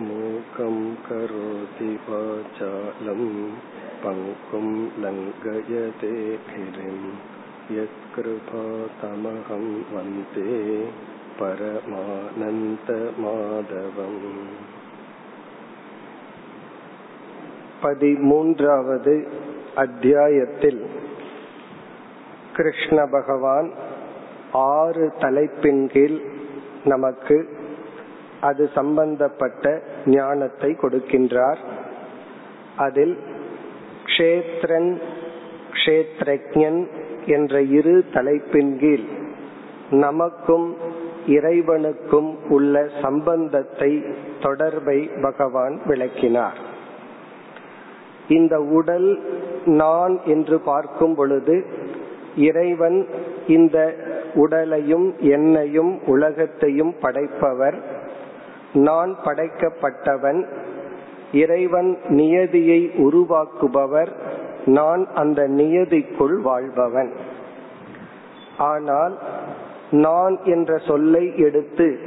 मूकं करोति वाचालं पङ्कुं लङ्घयते गिरिं यत्कृपातमहं वन्दे परमानन्दमाधवम् பதிமூன்றாவது அத்தியாயத்தில் கிருஷ்ண பகவான் ஆறு தலைப்பின் கீழ் நமக்கு அது சம்பந்தப்பட்ட ஞானத்தை கொடுக்கின்றார். அதில் க்ஷேத்ரன் கஷேத்ரஜன் என்ற இரு தலைப்பின் கீழ் நமக்கும் இறைவனுக்கும் உள்ள சம்பந்தத்தை தொடர்பை பகவான் விளக்கினார். இந்த உடல் நான் என்று பார்க்கும் பொழுது இறைவன் இந்த உடலையும் என்னையும் உலகத்தையும் படைப்பவர் நான் படைக்கப்பட்டவன் இறைவன் நியதியை உருவாக்குபவர் நான் அந்த நியதிக்குள் வாழ்பவன். ஆனால் நான் என்ற சொல்லை எடுத்து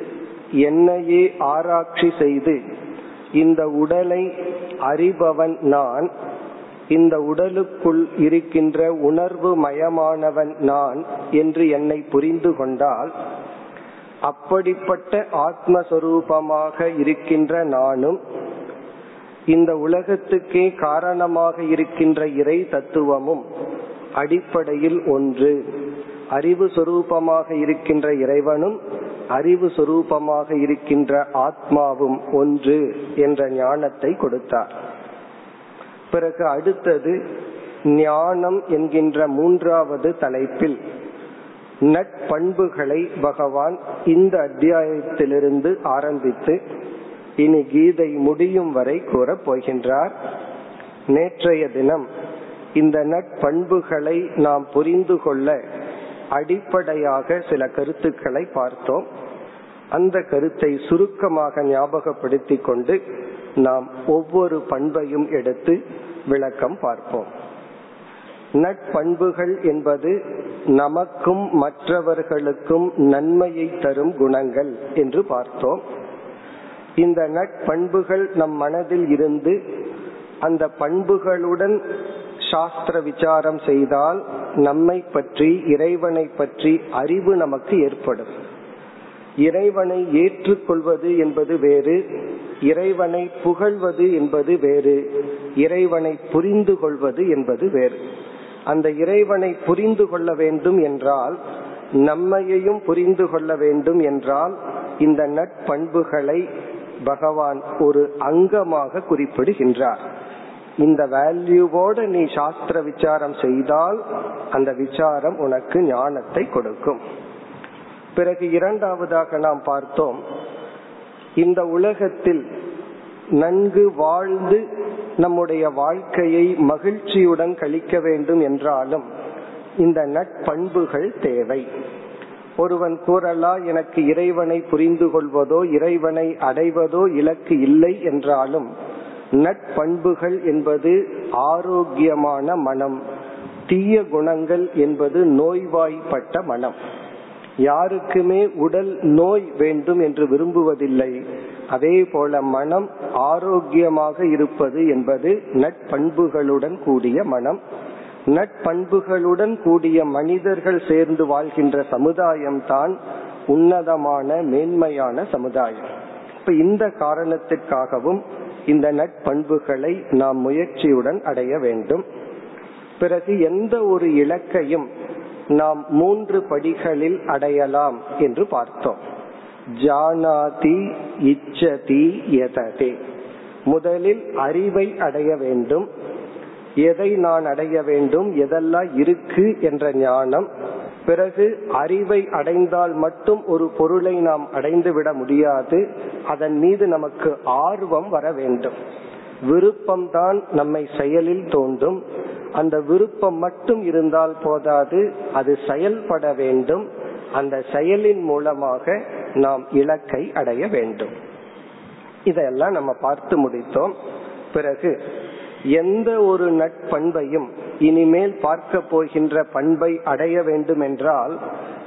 என்னையே ஆராய்ச்சி செய்து இந்த உடலை அறிபவன் நான் இந்த உடலுக்குள் இருக்கின்ற உணர்வு மயமானவன் நான் என்று என்னை புரிந்து கொண்டால் அப்படிப்பட்ட ஆத்மஸ்வரூபமாக இருக்கின்ற நானும் இந்த உலகத்துக்கே காரணமாக இருக்கின்ற இறை தத்துவமும் அடிப்படையில் ஒன்று. அறிவு சொரூபமாக இருக்கின்ற இறைவனும் அறிவு சொரூபமாக இருக்கின்ற ஆத்மாவும் ஒன்று என்ற ஞானத்தை கொடுத்தார். பிறகு அடுத்தது ஞானம் என்கின்ற மூன்றாவது தலைப்பில் நட்பண்புகளை பகவான் இந்த அத்தியாயத்திலிருந்து ஆரம்பித்து இனி கீதை முடியும் வரை கூறப் போகின்றார். நேற்றைய தினம் இந்த நட்பண்புகளை நாம் புரிந்து கொள்ள அடிப்படையாக சில கருத்துக்களை பார்த்தோம். அந்த கருத்தை சுருக்கமாக ஞாபகப்படுத்தி கொண்டு நாம் ஒவ்வொரு பண்பையும் எடுத்து விளக்கம் பார்ப்போம். நட்பண்புகள் என்பது நமக்கும் மற்றவர்களுக்கும் நன்மையை தரும் குணங்கள் என்று பார்த்தோம். இந்த நட்பண்புகள் நம் மனதில் இருந்து அந்த பண்புகளுடன் சாஸ்திர விசாரம் செய்தால் நம்மை பற்றி இறைவனை பற்றி அறிவு நமக்கு ஏற்படும். இறைவனை ஏற்றுக்கொள்வது என்பது வேறு இறைவனை புகழ்வது என்பது வேறு இறைவனை புரிந்து கொள்வது என்பது வேறு. அந்த இறைவனை புரிந்து கொள்ள வேண்டும் என்றால் நம்மையையும் புரிந்து கொள்ள வேண்டும் என்றால் இந்த நட்பண்புகளை பகவான் ஒரு அங்கமாக குறிப்பிடுகின்றார். இந்த வேல்யூவோட நீ சாஸ்திர விசாரம் செய்தால் அந்த விசாரம் உனக்கு ஞானத்தை கொடுக்கும். பிறகு இரண்டாவதாக நாம் பார்த்தோம் இந்த உலகத்தில் நன்கு வாழ்ந்து நம்முடைய வாழ்க்கையை மகிழ்ச்சியுடன் கழிக்க வேண்டும் என்றாலும் இந்த நட்பண்புகள் தேவை. ஒருவன் கூறலா எனக்கு இறைவனை புரிந்து கொள்வதோ இறைவனை அடைவதோ இலக்கு இல்லை என்றாலும் நட்பண்புகள் என்பது ஆரோக்கியமான மனம் தீய குணங்கள் என்பது நோய்வாய்ப்பட்ட மனம். யாருக்குமே உடல் நோய் வேண்டும் என்று விரும்புவதில்லை. அதே போல மனம் ஆரோக்கியமாக இருப்பது என்பது நட்பண்புகளுடன் கூடிய மனம். நட்பண்புகளுடன் கூடிய மனிதர்கள் சேர்ந்து வாழ்கின்ற சமுதாயம் தான் உன்னதமான மேன்மையான சமுதாயம். இப்ப இந்த காரணத்திற்காகவும் இந்த நட்பண்புகளை நாம் முயற்சியுடன் அடைய வேண்டும். பிறகு எந்த ஒரு இலக்கையும் நாம் மூன்று படிகளில் அடையலாம் என்று பார்த்தோம். ஜானாதி இச்சதி எததே. முதலில் அறிவை அடைய வேண்டும். எதை நான் அடைய வேண்டும் எதெல்லாம் இருக்கு என்ற ஞானம். பிறகு அறிவை அடைந்தால் மட்டும் ஒரு பொருளை நாம் அடைந்து விட முடியாது. அதன் மீது நமக்கு ஆர்வம் வர வேண்டும். விருப்பம்தான் நம்மை செயலில் தோன்றும். அந்த விருப்பம் மட்டும் இருந்தால் போதாது அது செயல்பட வேண்டும். அந்த செயலின் மூலமாக நாம் இலக்கை அடைய வேண்டும். இதெல்லாம் நம்ம பார்த்து முடித்தோம். பிறகு எந்த ஒரு நட்பண்பையும் இனிமேல் பார்க்க போகின்ற பண்பை அடைய வேண்டும் என்றால்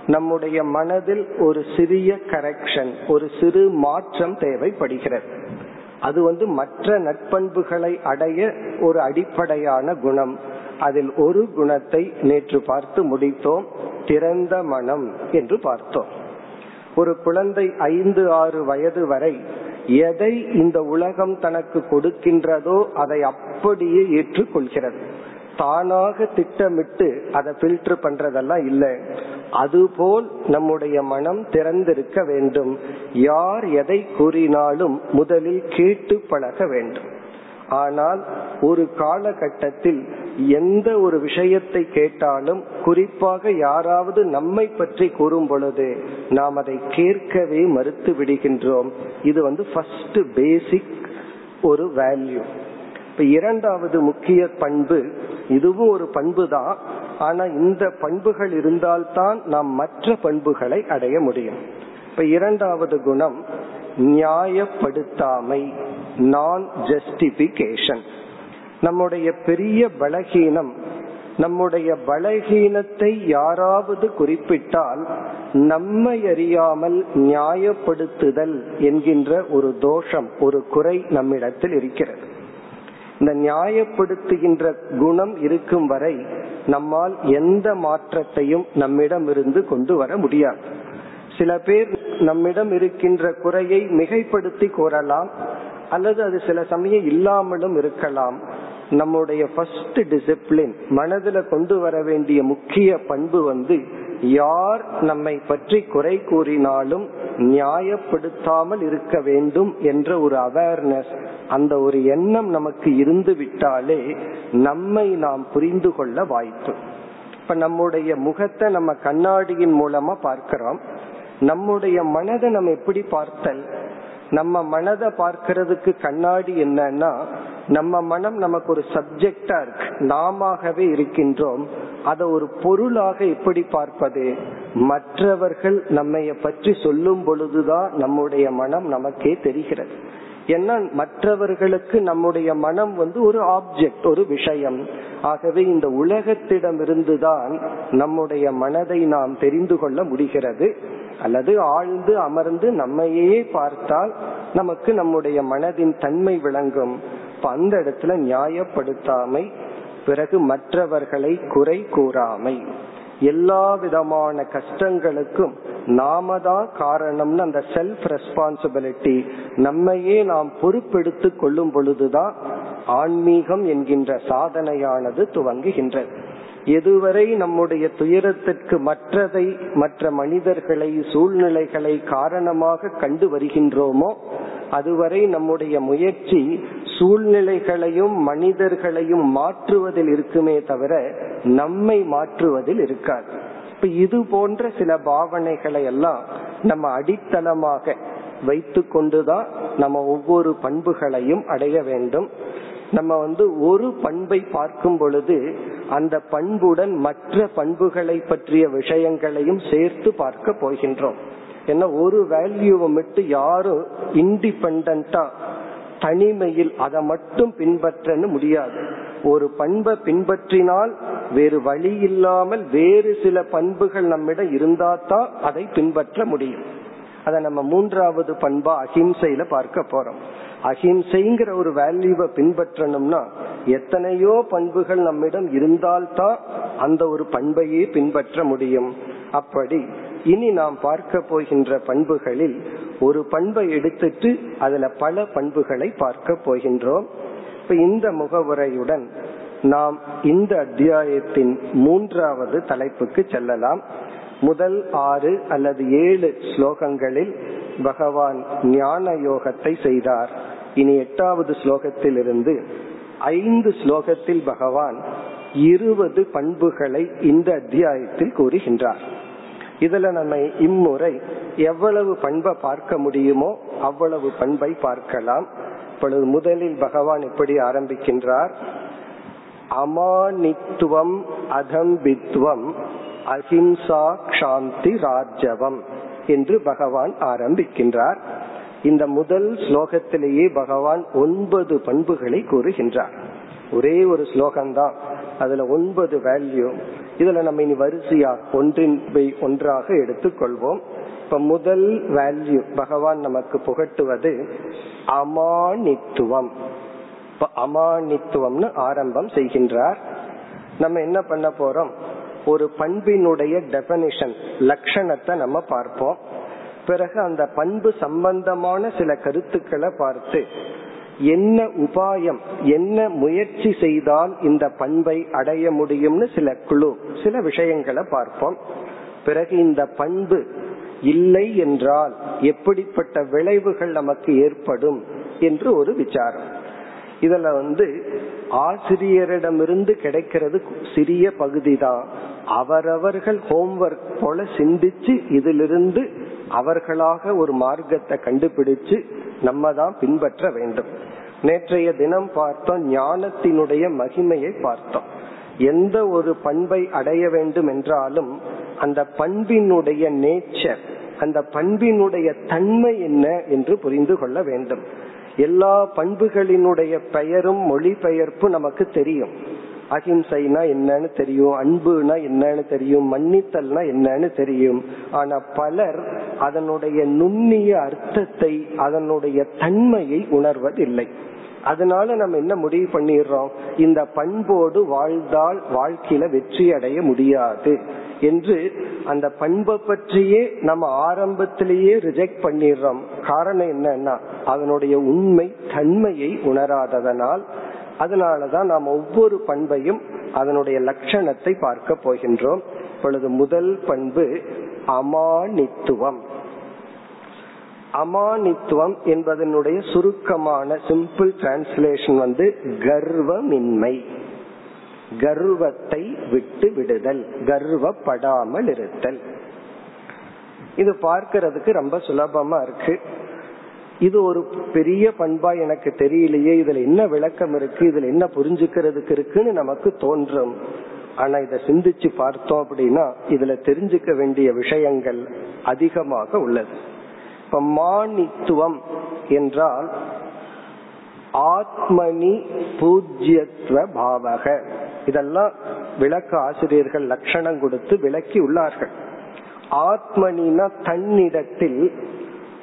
நம்முடைய மனதில் ஒரு சிறிய கரெக்ஷன் ஒரு சிறு மாற்றம் தேவைப்படுகிறது. அது வந்து மற்ற நட்பண்புகளை அடைய ஒரு அடிப்படையான குணம். அதில் ஒரு குணத்தை நேற்று பார்த்து முடித்தோம் திறந்த மனம் என்று பார்த்தோம். ஒரு குழந்தை ஐந்து ஆறு வயது வரை எதை இந்த உலகம் தனக்கு கொடுக்கின்றதோ அதை அப்படியே ஏற்றுக்கொள்கிறது. தானாக திட்டமிட்டு அதை பில்டர் பண்றதெல்லாம் இல்லை. அதுபோல் நம்முடைய மனம் திறந்திருக்க வேண்டும். யார் எதை கூறினாலும் முதலில் கேட்டு பழக வேண்டும். ஆனால் ஒரு காலகட்டத்தில் எந்த ஒரு விஷயத்தை கேட்டாலும் குறிப்பாக யாராவது நம்மை பற்றி கூறும் பொழுது நாம் அதை கேட்கவே மறுத்து விடுகின்றோம். இது வந்து ஃபர்ஸ்ட் பேசிக் ஒரு வேல்யூ இப்ப இரண்டாவது முக்கிய பண்பு இதுவும் ஒரு பண்பு தான். ஆனா இந்த பண்புகள் இருந்தால்தான் நாம் மற்ற பண்புகளை அடைய முடியும். இப்ப இரண்டாவது குணம் நியாயப்படுத்தாமை நான் ஜஸ்டிபிகேஷன் நம்முடைய பெரிய பலகீனம் நம்முடைய பலகீனத்தை யாராவது குறிப்பிட்டால் நம்மை அறியாமல் நியாயப்படுத்துதல் என்கின்ற ஒரு தோஷம் ஒரு குறை நம்மிடத்தில் இருக்கிறது. இந்த நியாயப்படுத்துகின்ற குணம் இருக்கும் வரை நம்மால் எந்த மாற்றத்தையும் நம்மிடமிருந்து கொண்டு வர முடியாது. சில பேர் நம்மிடம் இருக்கின்ற குறையை மிகைப்படுத்தி கூறலாம் அல்லது அது சில சமயம் இல்லாமலும் இருக்கலாம். நம்முடைய ஃபர்ஸ்ட் டிசிப்ளின் மனதில் கொண்டு வர வேண்டிய முக்கிய பண்பு வந்து யார் நம்மை பற்றி குறை கூறினாலும் நியாயப்படுத்தாமல் இருக்க வேண்டும் என்ற ஒரு அவேர்னஸ் அந்த ஒரு எண்ணம் நமக்கு இருந்து விட்டாலே நம்மை நாம் புரிந்து கொள்ள வாய்ப்பு. இப்ப நம்முடைய முகத்தை நம்ம கண்ணாடியின் மூலமா பார்க்கிறோம். நம்முடைய மனதை நம்ம எப்படி பார்த்தல்? நம்ம மனதை பார்க்கறதுக்கு கண்ணாடி என்னன்னா நம்ம மனம் நமக்கு ஒரு சப்ஜெக்டா இருக்கு. நாமவே இருக்கின்றோம். அதை ஒரு பொருளாக எப்படி பார்ப்பது? மற்றவர்கள் நம்மைய பற்றி சொல்லும் பொழுதுதான் நம்முடைய மனம் நமக்கே தெரிகிறது. ஏன்னா மற்றவர்களுக்கு நம்முடைய மனம் வந்து ஒரு ஆப்ஜெக்ட் ஒரு விஷயம். ஆகவே இந்த உலகத்திடம் இருந்துதான் நம்முடைய மனதை நாம் தெரிந்து கொள்ள முடிகிறது. அல்லது ஆழ்ந்து அமர்ந்து நம்மையே பார்த்தால் நமக்கு நம்முடைய மனதின் தன்மை விளங்கும். அந்த இடத்துல நியாயப்படுத்தாமை பிறகு மற்றவர்களை குறை கூறாமை. எல்லா விதமான கஷ்டங்களுக்கும் நாம தான் காரணம்னு அந்த செல்ஃப் ரெஸ்பான்சிபிலிட்டி நம்மையே நாம் பொறுப்பெடுத்து கொள்ளும் பொழுதுதான் ஆன்மீகம் என்கின்ற சாதனையானது துவங்குகின்றது. எதுவரை நம்முடைய துயரத்திற்கு மற்றதை மற்ற மனிதர்களை சூழ்நிலைகளை காரணமாக கண்டு வருகின்றோமோ அதுவரை நம்முடைய முயற்சி சூழ்நிலைகளையும் மனிதர்களையும் மாற்றுவதில் இருக்குமே தவிர நம்மை மாற்றுவதில் இருக்காது. இப்ப இது போன்ற சில பாவனைகளை எல்லாம் நம்ம அடித்தளமாக வைத்து கொண்டுதான் நம்ம ஒவ்வொரு பண்புகளையும் அடைய வேண்டும். நம்ம வந்து ஒரு பண்பை பார்க்கும் பொழுது அந்த பண்புடன் மற்ற பண்புகளை பற்றிய விஷயங்களையும் சேர்த்து பார்க்க போகின்றோம். ஏன்னா ஒரு வேல்யூவை மட்டும் யாரும் இண்டிபெண்டா தனிமையில் அதை மட்டும் பின்பற்றன்னு முடியாது. ஒரு பண்பை பின்பற்றினால் வேறு வழி இல்லாமல் வேறு சில பண்புகள் நம்மிடம் இருந்தா தான் அதை பின்பற்ற முடியும். அதை நம்ம மூன்றாவது பண்பா அஹிம்சையில பார்க்க போறோம். அஹிம்சைங்கிற ஒரு வேல்யூவை பின்பற்றணும்னா எத்தனையோ பண்புகள் நம்மிடம் இருந்தால்தான் அந்த ஒரு பண்பையே பின்பற்ற முடியும். அப்படி இனி நாம் பார்க்க போகின்ற பண்புகளில் ஒரு பண்பை எடுத்துட்டு அதுல பல பண்புகளை பார்க்க போகின்றோம். இப்ப இந்த முகவுரையுடன் நாம் இந்த அத்தியாயத்தின் மூன்றாவது தலைப்புக்கு செல்லலாம். முதல் ஆறு அல்லது ஏழு ஸ்லோகங்களில் பகவான் ஞான யோகத்தை செய்தார். இனி எட்டாவது ஸ்லோகத்தில் இருந்து ஐந்து ஸ்லோகத்தில் பகவான் இருபது பண்புகளை இந்த அத்தியாயத்தில் கூறுகின்றார். இதுல நம்ம இம்முறை எவ்வளவு பண்பை பார்க்க முடியுமோ அவ்வளவு பண்பை பார்க்கலாம். இப்பொழுது முதலில் பகவான் எப்படி ஆரம்பிக்கின்றார்? அமானித்துவம் அதம்பித்துவம் அஹிம்சா சாந்தி ராஜவம் என்று பகவான் ஆரம்பிக்கின்றார். இந்த முதல் ஸ்லோகத்திலேயே பகவான் ஒன்பது பண்புகளை கூறுகின்றார். ஒரே ஒரு ஸ்லோகம்தான். அதுல ஒன்பது வேல்யூ இதுல நம்ம இனி வரிசையா ஒன்றின் ஒன்றாக எடுத்துக்கொள்வோம். இப்ப முதல் வேல்யூ பகவான் நமக்கு புகட்டுவது அமானித்துவம். இப்ப அமானித்துவம்னு ஆரம்பம் செய்கின்றார். நம்ம என்ன பண்ண போறோம்? ஒரு பண்பினுடைய டெபனிஷன் லட்சணத்தை நம்ம பார்ப்போம். பிறகு அந்த பண்பு சம்பந்தமான சில கருத்துக்களை பார்த்து என்ன உபாயம் என்ன முயற்சி செய்தால் இந்த பண்பை அடைய முடியும்னு சில குழு சில விஷயங்களை பார்ப்போம். பிறகு இந்த பண்பு இல்லை என்றால் எப்படிப்பட்ட விளைவுகள் நமக்கு ஏற்படும் என்று ஒரு விசாரம். இதுல வந்து ஆசிரியரிடமிருந்து கிடைக்கிறது சிறிய பகுதி தான் அவரவர்கள் ஹோம்ஒர்க் போல சிந்திச்சு இதிலிருந்து அவர்களாக ஒரு மார்க்கத்தை கண்டுபிடிச்சு நம்ம தான் பின்பற்ற வேண்டும். நேற்றைய தினம் பார்த்தோம் ஞானத்தினுடைய மகிமையை பார்த்தோம். எந்த ஒரு பண்பை அடைய வேண்டும் என்றாலும் அந்த பண்பினுடைய நேச்சர் அந்த பண்பினுடைய தன்மை என்ன என்று புரிந்து கொள்ள வேண்டும். எல்லா பண்புகளினுடைய பெயரும் மொழிபெயர்ப்பு நமக்கு தெரியும். அஹிம்சைனா என்னன்னு தெரியும் அன்புனா என்னன்னு தெரியும் மன்னித்தல்னா என்னன்னு தெரியும். ஆனா பலர் அதனுடைய நுண்ணிய அர்த்தத்தை அதனுடைய தன்மையை உணர்வதில்லை. அதனால நம்ம என்ன முடிவு பண்ணிடுறோம்? இந்த பண்போடு வாழ்ந்தால் வாழ்க்கையில வெற்றி அடைய முடியாது என்று அந்த பண்பை பற்றியே நம்ம ஆரம்பத்திலேயே ரிஜெக்ட் பண்ணிடுறோம். காரணம் என்னன்னா அதனுடைய உண்மை தன்மையை உணராததனால் அதனாலதான் நாம் ஒவ்வொரு பண்பையும் அதனுடைய லட்சணத்தை பார்க்க போகின்றோம். இப்பொழுது முதல் பண்பு அமானித்துவம். அமானித்துவம் என்பதனுடைய சுருக்கமான சிம்பிள் டிரான்ஸ்லேஷன் வந்து கர்வமின்மை. கர்வத்தை விட்டு விடுதல் கர்வப்படாமல் இருத்தல். இது பார்க்கறதுக்கு ரொம்ப சுலபமா இருக்கு. இது ஒரு பெரிய பண்பா எனக்கு தெரியலையே. இதுல என்ன விளக்கம் இருக்கு? இதுல என்ன புரிஞ்சுக்கிறதுக்கு இருக்குன்னு நமக்கு தோன்றும். ஆனா இத சிந்திச்சு பார்த்தோம் அப்படின்னா இதுல தெரிஞ்சுக்க வேண்டிய விஷயங்கள் அதிகமாக உள்ளது. இப்ப மானித்துவம் என்றால் ஆத்மனி பூஜ்யத்துவ பாவக. இதெல்லாம் விளக்க ஆசிரியர்கள் லட்சணம் கொடுத்து விளக்கி உள்ளார்கள். ஆத்மனினா தன்னிடத்தில்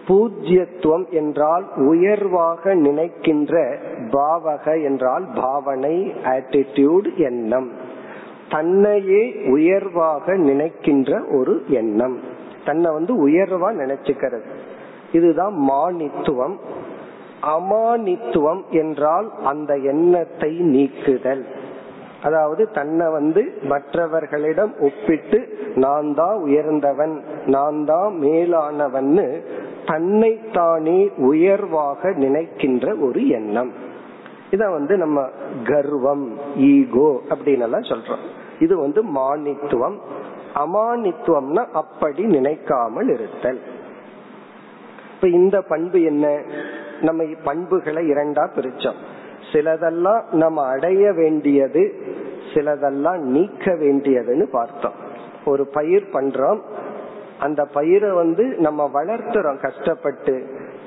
பூஜ்யத்துவம் என்றால் உயர்வாக நினைக்கின்ற பாவக என்றால் பாவனை ஆட்டிடியூட் எண்ணம். தன்னையே உயர்வாக நினைக்கின்ற ஒரு எண்ணம். தன்னை வந்து உயர்வா நினைச்சுக்கிறது. இதுதான் மானித்துவம். அமானித்துவம் என்றால் அந்த எண்ணத்தை நீக்குதல். அதாவது தன்னை வந்து மற்றவர்களிடம் ஒப்பிட்டு நான் தான் உயர்ந்தவன் நான் தான் மேலானவன்னு தன்னைத்தானே உயர்வாக நினைக்கின்ற ஒரு எண்ணம். இத வந்து நம்ம கர்வம் ஈகோ அப்படின்னு எல்லாம் சொல்றோம். இது வந்து மானித்துவம். அமானித்துவம்னா அப்படி நினைக்காமல் இருத்தல். இப்ப இந்த பண்பு என்ன? நம்ம பண்புகளை இரண்டா பிரிச்சோம். சிலதெல்லாம் நம்ம அடைய வேண்டியது சிலதெல்லாம் நீக்க வேண்டியதுன்னு பார்த்தோம். ஒரு பயிர் பண்றோம் அந்த பயிரை வந்து நம்ம வளர்த்துறோம் கஷ்டப்பட்டு.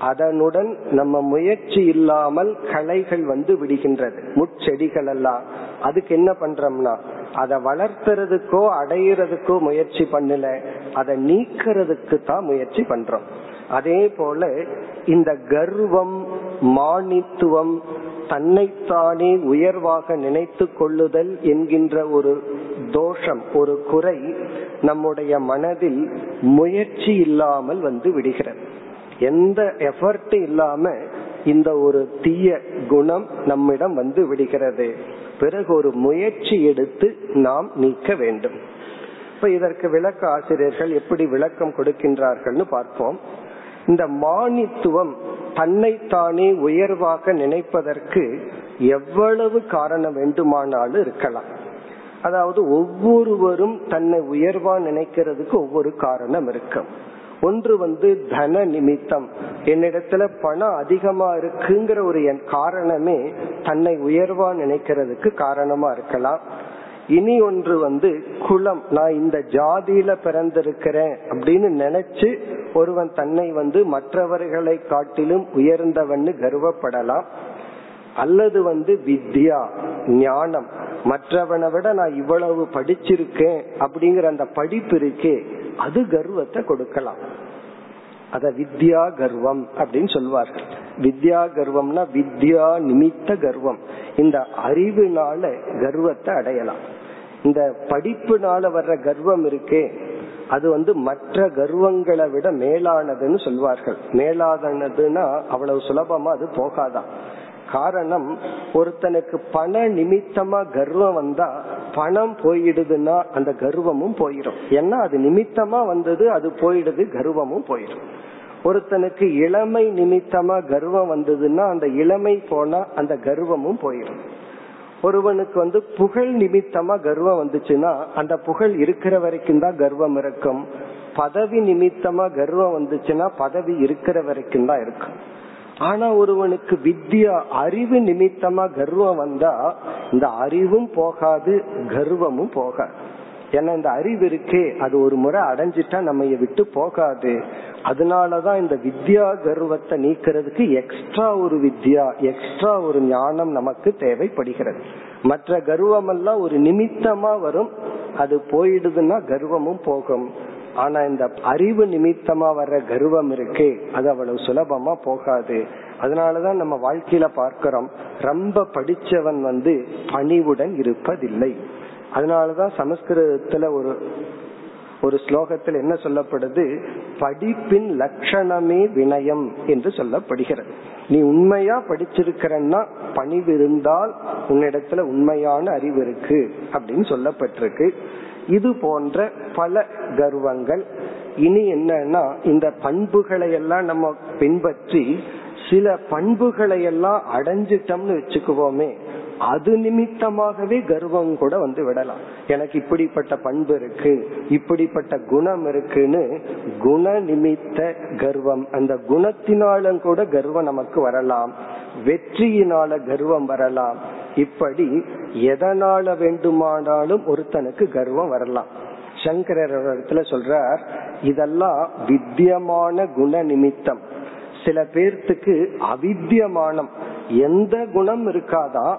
அதனுடன் நம்ம முயற்சி இல்லாமல் களைகள் வந்து விடுகின்றது முட்செடிகள் எல்லாம் அதுக்கு என்ன பண்றோம்னா அதை வளர்த்துறதுக்கோ அடையிறதுக்கோ முயற்சி பண்ணல அதை நீக்கிறதுக்கு தான் முயற்சி பண்றோம். அதே போல இந்த கர்வம் மானித்துவம் தன்னைத்தானே உயர்வாக நினைத்து கொள்ளுதல் என்கின்ற ஒரு தோஷம் ஒரு குறை நம்முடைய மனதில் முயற்சி இல்லாமல் வந்து விடுகிறது. எந்த எஃபர்ட் இல்லாம இந்த ஒரு தீய குணம் நம்மிடம் வந்து விடுகிறது. பிறகு ஒரு முயற்சி எடுத்து நாம் நீக்க வேண்டும். இப்ப இதற்கு விளக்க ஆசிரியர்கள் எப்படி விளக்கம் கொடுக்கின்றார்கள்னு பார்ப்போம். இந்த மானித்துவம் தன்னைத்தானே உயர்வாக நினைப்பதற்கு எவ்வளவு காரணம் வேண்டுமானாலும் இருக்கலாம். அதாவது ஒவ்வொருவரும் தன்னை உயர்வா நினைக்கிறதுக்கு ஒவ்வொரு காரணம் இருக்கும் ஒன்று வந்து தன நிமித்தம். என்னிடத்துல பணம் அதிகமா இருக்குங்கிற ஒரு என் காரணமே தன்னை உயர்வா நினைக்கிறதுக்கு காரணமா இருக்கலாம். இனி ஒன்று வந்து குலம். நான் இந்த ஜாதியில பிறந்திருக்கிறேன் அப்படின்னு நினைச்சு ஒருவன் தன்னை வந்து மற்றவர்களை காட்டிலும் உயர்ந்தவன்னு கர்வப்படலாம். அல்லது வந்து வித்யா ஞானம். மற்றவனை விட நான் இவ்வளவு படிச்சிருக்கேன் அப்படிங்கிற அந்த படிப்பு இருக்கே அது கர்வத்தை கொடுக்கலாம். அத வித்யா கர்வம் அப்படின்னு சொல்வார்கள். வித்யா கர்வம்னா வித்யா நிமித்த கர்வம். இந்த அறிவுனால கர்வத்தை அடையலாம். இந்த படிப்புனால வர்ற கர்வம் இருக்கே அது வந்து மற்ற கர்வங்களை விட மேலானதுன்னு சொல்வார்கள். மேலானதுன்னா அவ்வளவு சுலபமா அது போகாதான் காரணம் ஒருத்தனுக்கு பண நிமித்தமா கர்வம் வந்தா பணம் போயிடுதுன்னா அந்த கர்வமும் போயிடும் ஏன்னா அது நிமித்தமா வந்தது அது போயிடுது கர்வமும் போயிடும் ஒருத்தனுக்கு இளமை நிமித்தமா கர்வம் வந்ததுன்னா அந்த இளமை போனா அந்த கர்வமும் போயிடும் ஒருவனுக்கு வந்து புகழ் நிமித்தமா கர்வம் வந்துச்சுன்னா அந்த புகழ் இருக்கிற வரைக்கும் தான் கர்வம் இருக்கும். பதவி நிமித்தமா கர்வம் வந்துச்சுன்னா பதவி இருக்கிற வரைக்கும் தான் இருக்கும். ஆனா ஒருவனுக்கு வித்யா அறிவு நிமித்தமா கர்வம் வந்தா இந்த அறிவும் போகாது கர்வமும் போகாது. ஏன்னா இந்த அறிவு இருக்கே அது ஒரு முறை அடைஞ்சிட்டா நம்ம விட்டு போகாது. அதனாலதான் இந்த வித்யா கர்வத்தை நீக்கிறதுக்கு எக்ஸ்ட்ரா ஒரு வித்யா எக்ஸ்ட்ரா ஒரு ஞானம் நமக்கு தேவைப்படுகிறது. மற்ற கர்வம் எல்லாம் ஒரு நிமித்தமா வரும் அது போயிடுதுன்னா கர்வமும் போகும். ஆனா இந்த அறிவு நிமித்தமா வர்ற கர்வம் இருக்கு அது அவ்வளவு சுலபமா போகாது. அதனாலதான் நம்ம வாழ்க்கையில பார்க்கிறோம் ரொம்ப படிச்சவன் வந்து பணிவுடன் இருப்பதில்லை. அதனாலதான் சமஸ்கிருதத்துல ஒரு ஒரு ஸ்லோகத்தில் என்ன சொல்லப்படுது? படிப்பின் லட்சணமே வினயம் என்று சொல்லப்படுகிறது. நீ உண்மையா படிச்சிருக்கிறன்னா பணிவு இருந்தால் உன்னிடத்துல உண்மையான அறிவு இருக்கு அப்படின்னு சொல்லப்பட்டிருக்கு. இது போன்ற பல கர்வங்கள். இனி என்னன்னா இந்த பண்புகளை எல்லாம் நம்ம பின்பற்றி சில பண்புகளை எல்லாம் அடைஞ்சிட்டோம்னு வச்சுக்குவோமே அது நிமித்தமாகவே கர்வம் கூட வந்து விடலாம். எனக்கு இப்படிப்பட்ட பண்பு இருக்கு இப்படிப்பட்ட குணம் இருக்குன்னு குண நிமித்த கர்வம் அந்த குணத்தினாலும் கூட கர்வம் நமக்கு வரலாம். வெற்றியினால கர்வம் வரலாம். இப்படி எதனால வேண்டுமானாலும் ஒருத்தனுக்கு கர்வம் வரலாம். சங்கரர் இடத்துல சொல்றார் இதெல்லாம் வித்தியமான குண நிமித்தம். சில பேர்த்துக்கு அவித்தியமானம். எந்த குணம் இருக்காதா?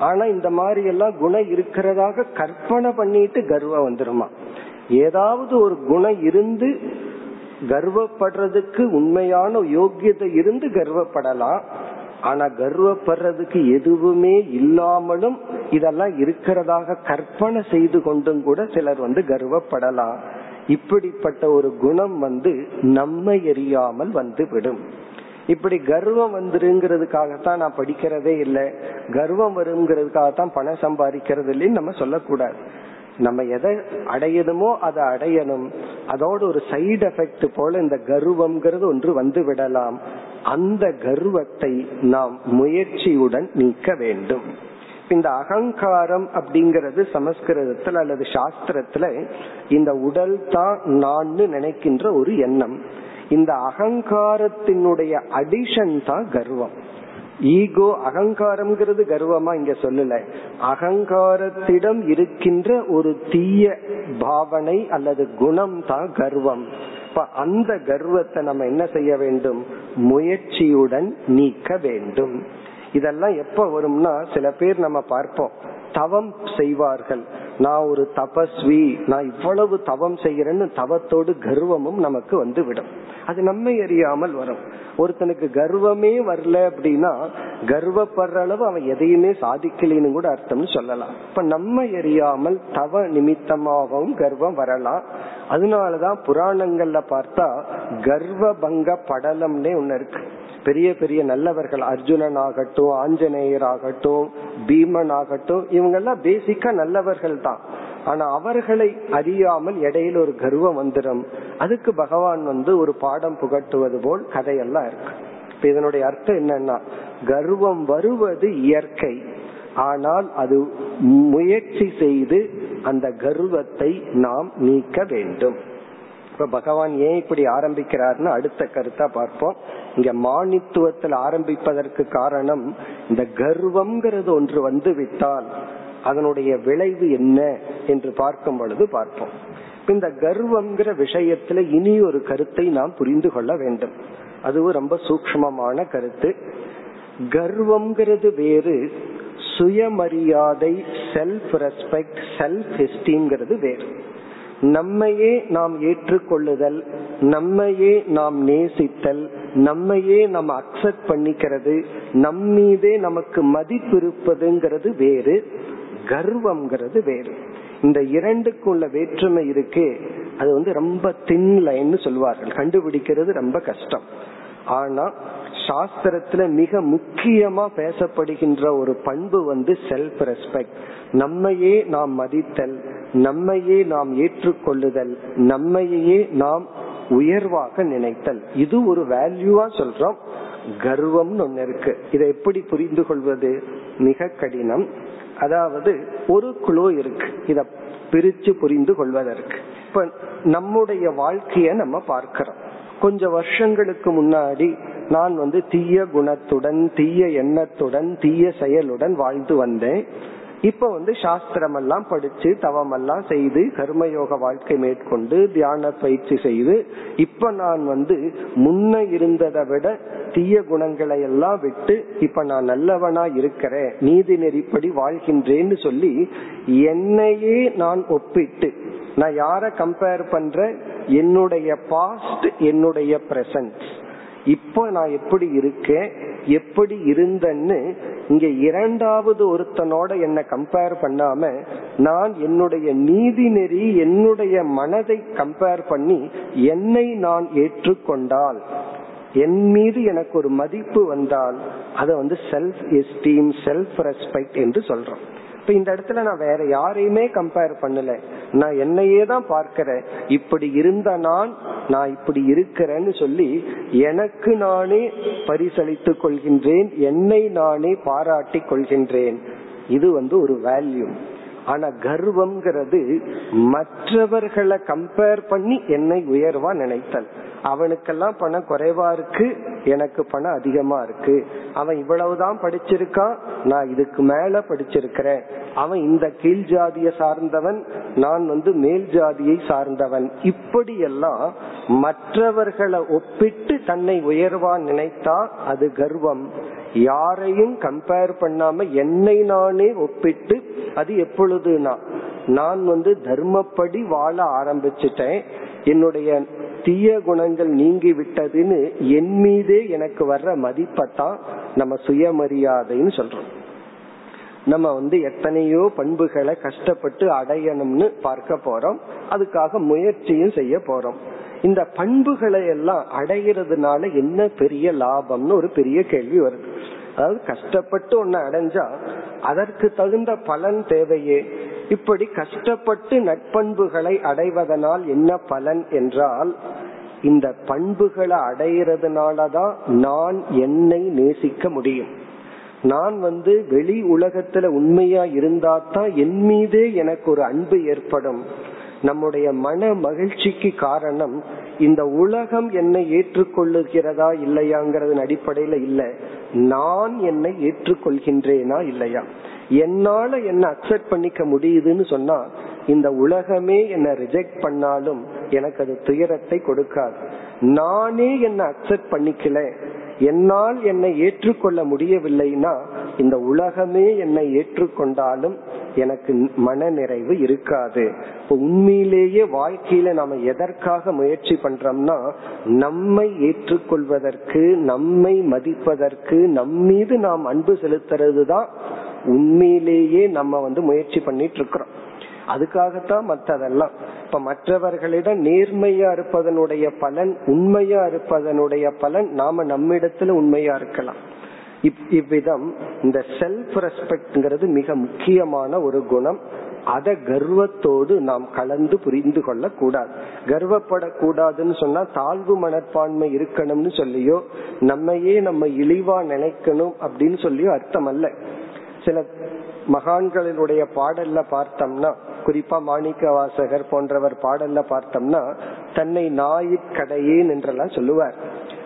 ஆனா இந்த மாதிரி எல்லாம் குணம் இருக்கிறதாக கற்பனை பண்ணிட்டு கர்வம் வந்துருமா? ஏதாவது ஒரு குணம் இருந்து கர்வப்படுறதுக்கு உண்மையான யோக்கியத்தை இருந்து கர்வப்படலாம். ஆனா கர்வப்படுறதுக்கு எதுவுமே இல்லாமலும் இதெல்லாம் இருக்கிறதாக கற்பனை செய்து கொண்டும் கூட சிலர் வந்து கர்வப்படலாம். இப்படிப்பட்ட ஒரு குணம் வந்து நம்மை எரியாமல் வந்து விடும் இப்படி கர்வம் வந்துருங்கிறதுக்காகத்தான் நான் படிக்கிறதே இல்லை. கர்வம் வருங்கிறதுக்காகத்தான் பணம் சம்பாதிக்கிறது இல்லைன்னு நம்ம சொல்லக்கூடாது. நம்ம எதை அடையணுமோ அதை அடையணும். அதோட ஒரு சைடு எஃபெக்ட் போல இந்த கர்வம்ங்கிறது ஒன்று வந்து விடலாம். அந்த கர்வத்தை நாம் முயற்சியுடன் நீக்க வேண்டும். இந்த அகங்காரம் அப்படிங்கிறது சமஸ்கிருதத்துல அல்லது சாஸ்திரத்துல இந்த உடல் தான் நான் நினைக்கின்ற ஒரு எண்ணம். இந்த அகங்காரத்தினுடைய அடிஷன் தான் கர்வம். ஈகோ அகங்காரம்ங்கிறது கர்வமா இங்க சொல்லல. அகங்காரத்திடம் இருக்கின்ற ஒரு தீய பாவனை அல்லது குணம் தான் கர்வம். அந்த கர்வத்தை நம்ம என்ன செய்ய வேண்டும்? முயற்சியுடன் நீக்க வேண்டும். இதெல்லாம் எப்ப வரும்னா சில பேர் நம்ம பார்ப்போம். தவம் செய்வார்கள். நான் ஒரு தபஸ்வி நான் இவ்வளவு தவம் செய்கிறேன்னு தவத்தோடு கர்வமும் நமக்கு வந்து விடும் அது நம்ம எரியாமல் வரும். ஒருத்தனுக்கு கர்வமே வரல அப்படின்னா கர்வப்படுற அளவு அவன் எதையுமே சாதிக்கலைன்னு கூட அர்த்தம்னு சொல்லலாம். இப்ப நம்ம எறியாமல் தவ நிமித்தமாகவும் கர்வம் வரலாம். அதனாலதான் புராணங்கள்ல பார்த்தா கர்வ பங்க படலம்னே ஒண்ணு இருக்கு. பெரிய பெரிய நல்லவர்கள் அர்ஜுனன் ஆகட்டும் ஆஞ்சநேயர் ஆகட்டும் பீமன் ஆகட்டும் இவங்க எல்லாம் பேசிக்கா நல்லவர்கள் தான் ஆனா அவர்களை அறியாமல் இடையில ஒரு கர்வம் வந்துடும். அதுக்கு பகவான் வந்து ஒரு பாடம் புகட்டுவது போல் கதையெல்லாம் இருக்கு. இப்ப இதனுடைய அர்த்தம் என்னன்னா கர்வம் வருவது இயற்கை. ஆனால் அது முயற்சி செய்து அந்த கர்வத்தை நாம் நீக்க வேண்டும். இப்ப பகவான் ஏன் இப்படி ஆரம்பிக்கிறார்னு அடுத்த கருத்தா பார்ப்போம். இங்க மானித்துவத்தில் ஆரம்பிப்பதற்கு காரணம் இந்த கர்வம்ங்கிறது ஒன்று வந்து விட்டால் அதனுடைய விளைவு என்ன என்று பார்க்கும் பொழுது பார்ப்போம். இந்த கர்வம்ங்கிற விஷயத்துல இனி ஒரு கருத்தை நாம் புரிந்து கொள்ள வேண்டும். அதுவும் ரொம்ப சூக்மமான கருத்து. கர்வம்ங்கிறது வேறு சுயமரியாதை செல்ஃப் ரெஸ்பெக்ட் செல்ஃப் எஸ்டீம்ங்கிறது வேறு. நம்மையே நாம் ஏற்றுக்கொள்ளுதல் நம்மையே நாம் நேசித்தல் நம்மையே நம்ம அக்செப்ட் பண்ணிக்கிறது நம்மீதே நமக்கு மதிப்பு இருப்பதுங்கிறது வேறு. கர்வம்ங்கிறது வேறு. இந்த இரண்டுக்குள்ள வேற்றுமை இருக்கு. அது வந்து ரொம்ப தின் லைன்னு சொல்வார்கள். கண்டுபிடிக்கிறது ரொம்ப கஷ்டம். ஆனா சாஸ்திரத்துல மிக முக்கியமா பேசப்படுகின்ற ஒரு பண்பு வந்து செல்ஃப் ரெஸ்பெக்ட் நம்மையே நாம் மதித்தல் நம்மையே நாம் ஏற்றுக்கொள்ளுதல் நம்மையே நாம் உயர்வாக நினைத்தல். இது ஒரு வேல்யூவா சொல்றோம். கர்வம்னு ஒண்ணு இருக்கு. இதை எப்படி புரிந்து கொள்வது? மிக கடினம். அதாவது ஒரு குழு இருக்கு. இத பிரிச்சு புரிந்து கொள்வதற்கு. இப்ப நம்முடைய வாழ்க்கைய நம்ம பார்க்கிறோம். கொஞ்ச வருஷங்களுக்கு முன்னாடி நான் வந்து தீய குணத்துடன் தீய எண்ணத்துடன் தீய செயலுடன் வாழ்ந்து வந்தேன். இப்ப வந்து சாஸ்திரம் எல்லாம் படிச்சு தவம் எல்லாம் செய்து கர்மயோக வாழ்க்கை மேற்கொண்டு தியான பயிற்சி செய்து இப்ப நான் வந்து முன்ன இருந்ததை விட தீய குணங்களை எல்லாம் விட்டு இப்ப நான் நல்லவனா இருக்கிறேன் நீதி நெறிப்படி வாழ்கின்றேன்னு சொல்லி என்னையே நான் ஒப்பிட்டு நான் யார கம்பேர் பண்ற என்னுடைய பாஸ்ட் என்னுடைய பிரசன்ட் இப்போ நான் எப்படி இருக்கேன் எப்படி இருந்தேன்னு இங்க இரண்டாவது ஒருத்தனோட என்ன கம்பேர் பண்ணாம நான் என்னுடைய நீதி நெறி என்னுடைய மனதை கம்பேர் பண்ணி என்னை நான் ஏற்றுக்கொண்டால் என் மீது எனக்கு ஒரு மதிப்பு வந்தால் அதை வந்து செல்ஃப் எஸ்டீம் செல்ஃப் ரெஸ்பெக்ட் என்று சொல்றோம். இப்ப இந்த இடத்துல நான் வேற யாரையுமே கம்பேர் பண்ணல. நான் என்னையே தான் பார்க்கிறேன். இப்படி இருந்த நான் நான் இப்படி இருக்கிறேன்னு சொல்லி எனக்கு நானே பரிசளித்துக் கொள்கின்றேன் என்னை நானே பாராட்டி கொள்கின்றேன். இது வந்து ஒரு வேல்யூ ஆனா கர்வம்ங்கிறது மற்றவர்களை கம்பேர் பண்ணி என்னை உயர்வா நினைத்தல். அவனுக்கெல்லாம் பணம் குறைவா இருக்கு எனக்கு பணம் அதிகமா இருக்கு. அவன் இவ்வளவுதான் படிச்சிருக்கான் நான் இதுக்கு மேல படிச்சிருக்கிறேன். அவன் இந்த கீழ் ஜாதியை சார்ந்தவன் நான் வந்து மேல் ஜாதியை சார்ந்தவன். இப்படியெல்லாம் மற்றவர்களை ஒப்பிட்டு தன்னை உயர்வா நினைத்தா அது கர்வம். யாரையும் கம்பேர் பண்ணாம என்னை நானே ஒப்பிட்டு அது எப்பொழுதுனா நான் வந்து தர்மப்படி வாழ ஆரம்பிச்சிட்டேன். என்னுடைய தீய குணங்கள் நீங்கி விட்டதுன்னு என் மீதே எனக்கு வர்ற மதிப்பத்தான் நம்ம சுயமரியாதைன்னு சொல்றோம். நம்ம வந்து எத்தனையோ பண்புகளை கஷ்டப்பட்டு அடையணும்னு பார்க்க போறோம். அதுக்காக முயற்சியும் செய்ய போறோம். இந்த பண்புகளை எல்லாம் அடைகிறதுனால என்ன பெரிய லாபம்னு ஒரு பெரிய கேள்வி வருது. அதாவது கஷ்டப்பட்டு ஒன்னு அடைஞ்சா அதற்கு தகுந்த பலன் தேவையே. இப்படி கஷ்டப்பட்டு நட்பண்புகளை அடைவதனால் என்ன பலன் என்றால் இந்த பண்புகளை அடைகிறதுனாலதான் நான் என்னை நேசிக்க முடியும். நான் வந்து வெளி உலகத்துல உண்மையா இருந்தா தான் என் மீதே எனக்கு ஒரு அன்பு ஏற்படும். நம்முடைய மன மகிழ்ச்சிக்கு காரணம் இந்த உலகம் என்னை ஏற்றுக்கொள்ளுகிறதா இல்லையாங்கிறது அடிப்படையில இல்ல. நான் என்னை ஏற்றுக்கொள்கின்றேனா இல்லையா? என்னால என்ன அக்செப்ட் பண்ணிக்க முடியுதுன்னு சொன்னா இந்த உலகமே என்ன ரிஜெக்ட் பண்ணாலும் எனக்கு அது துயரத்தை கொடுக்காது. நானே என்ன அக்செப்ட் பண்ணிக்கல என்னால் என்னை ஏற்றுக்கொள்ள முடியவில்லைன்னா இந்த உலகமே என்னை ஏற்றுக்கொண்டாலும் எனக்கு மன நிறைவு இருக்காது உண்மையிலேயே வாழ்க்கையில நாம எதற்காக முயற்சி பண்றோம்னா நம்மை ஏற்றுக்கொள்வதற்கு நம்மை மதிப்பதற்கு நம்மீது நாம் அன்பு செலுத்துறது தான் உண்மையிலேயே நம்ம வந்து முயற்சி பண்ணிட்டு இருக்கிறோம். அதுக்காகத்தான் மற்றதெல்லாம். இப்ப மற்றவர்களிடம் நேர்மையா இருப்பதனுடைய பலன் உண்மையா இருப்பதனுடைய பலன் நாம நம்மிடத்துல உண்மையா இருக்கலாம். இவ்விதம் இந்த செல்ஃப் ரெஸ்பெக்ட்ங்கிறது மிக முக்கியமான ஒரு குணம். அத கர்வத்தோடு நாம் கலந்து புரிந்து கொள்ள கூடாது கர்வப்படக்கூடாதுன்னு சொன்னா தாழ்வு மனப்பான்மை இருக்கணும்னு சொல்லியோ நம்மையே நம்ம இழிவா நினைக்கணும் அப்படின்னு சொல்லியோ அர்த்தம் அல்ல சில மகான்களினுடைய பாடல்ல பார்த்தோம்னா குறிப்பா மாணிக்க வாசகர் போன்றவர் பாடல்ல பார்த்தோம்னா தன்னை நாயிற்கடையேன் என்றெல்லாம் சொல்லுவார்.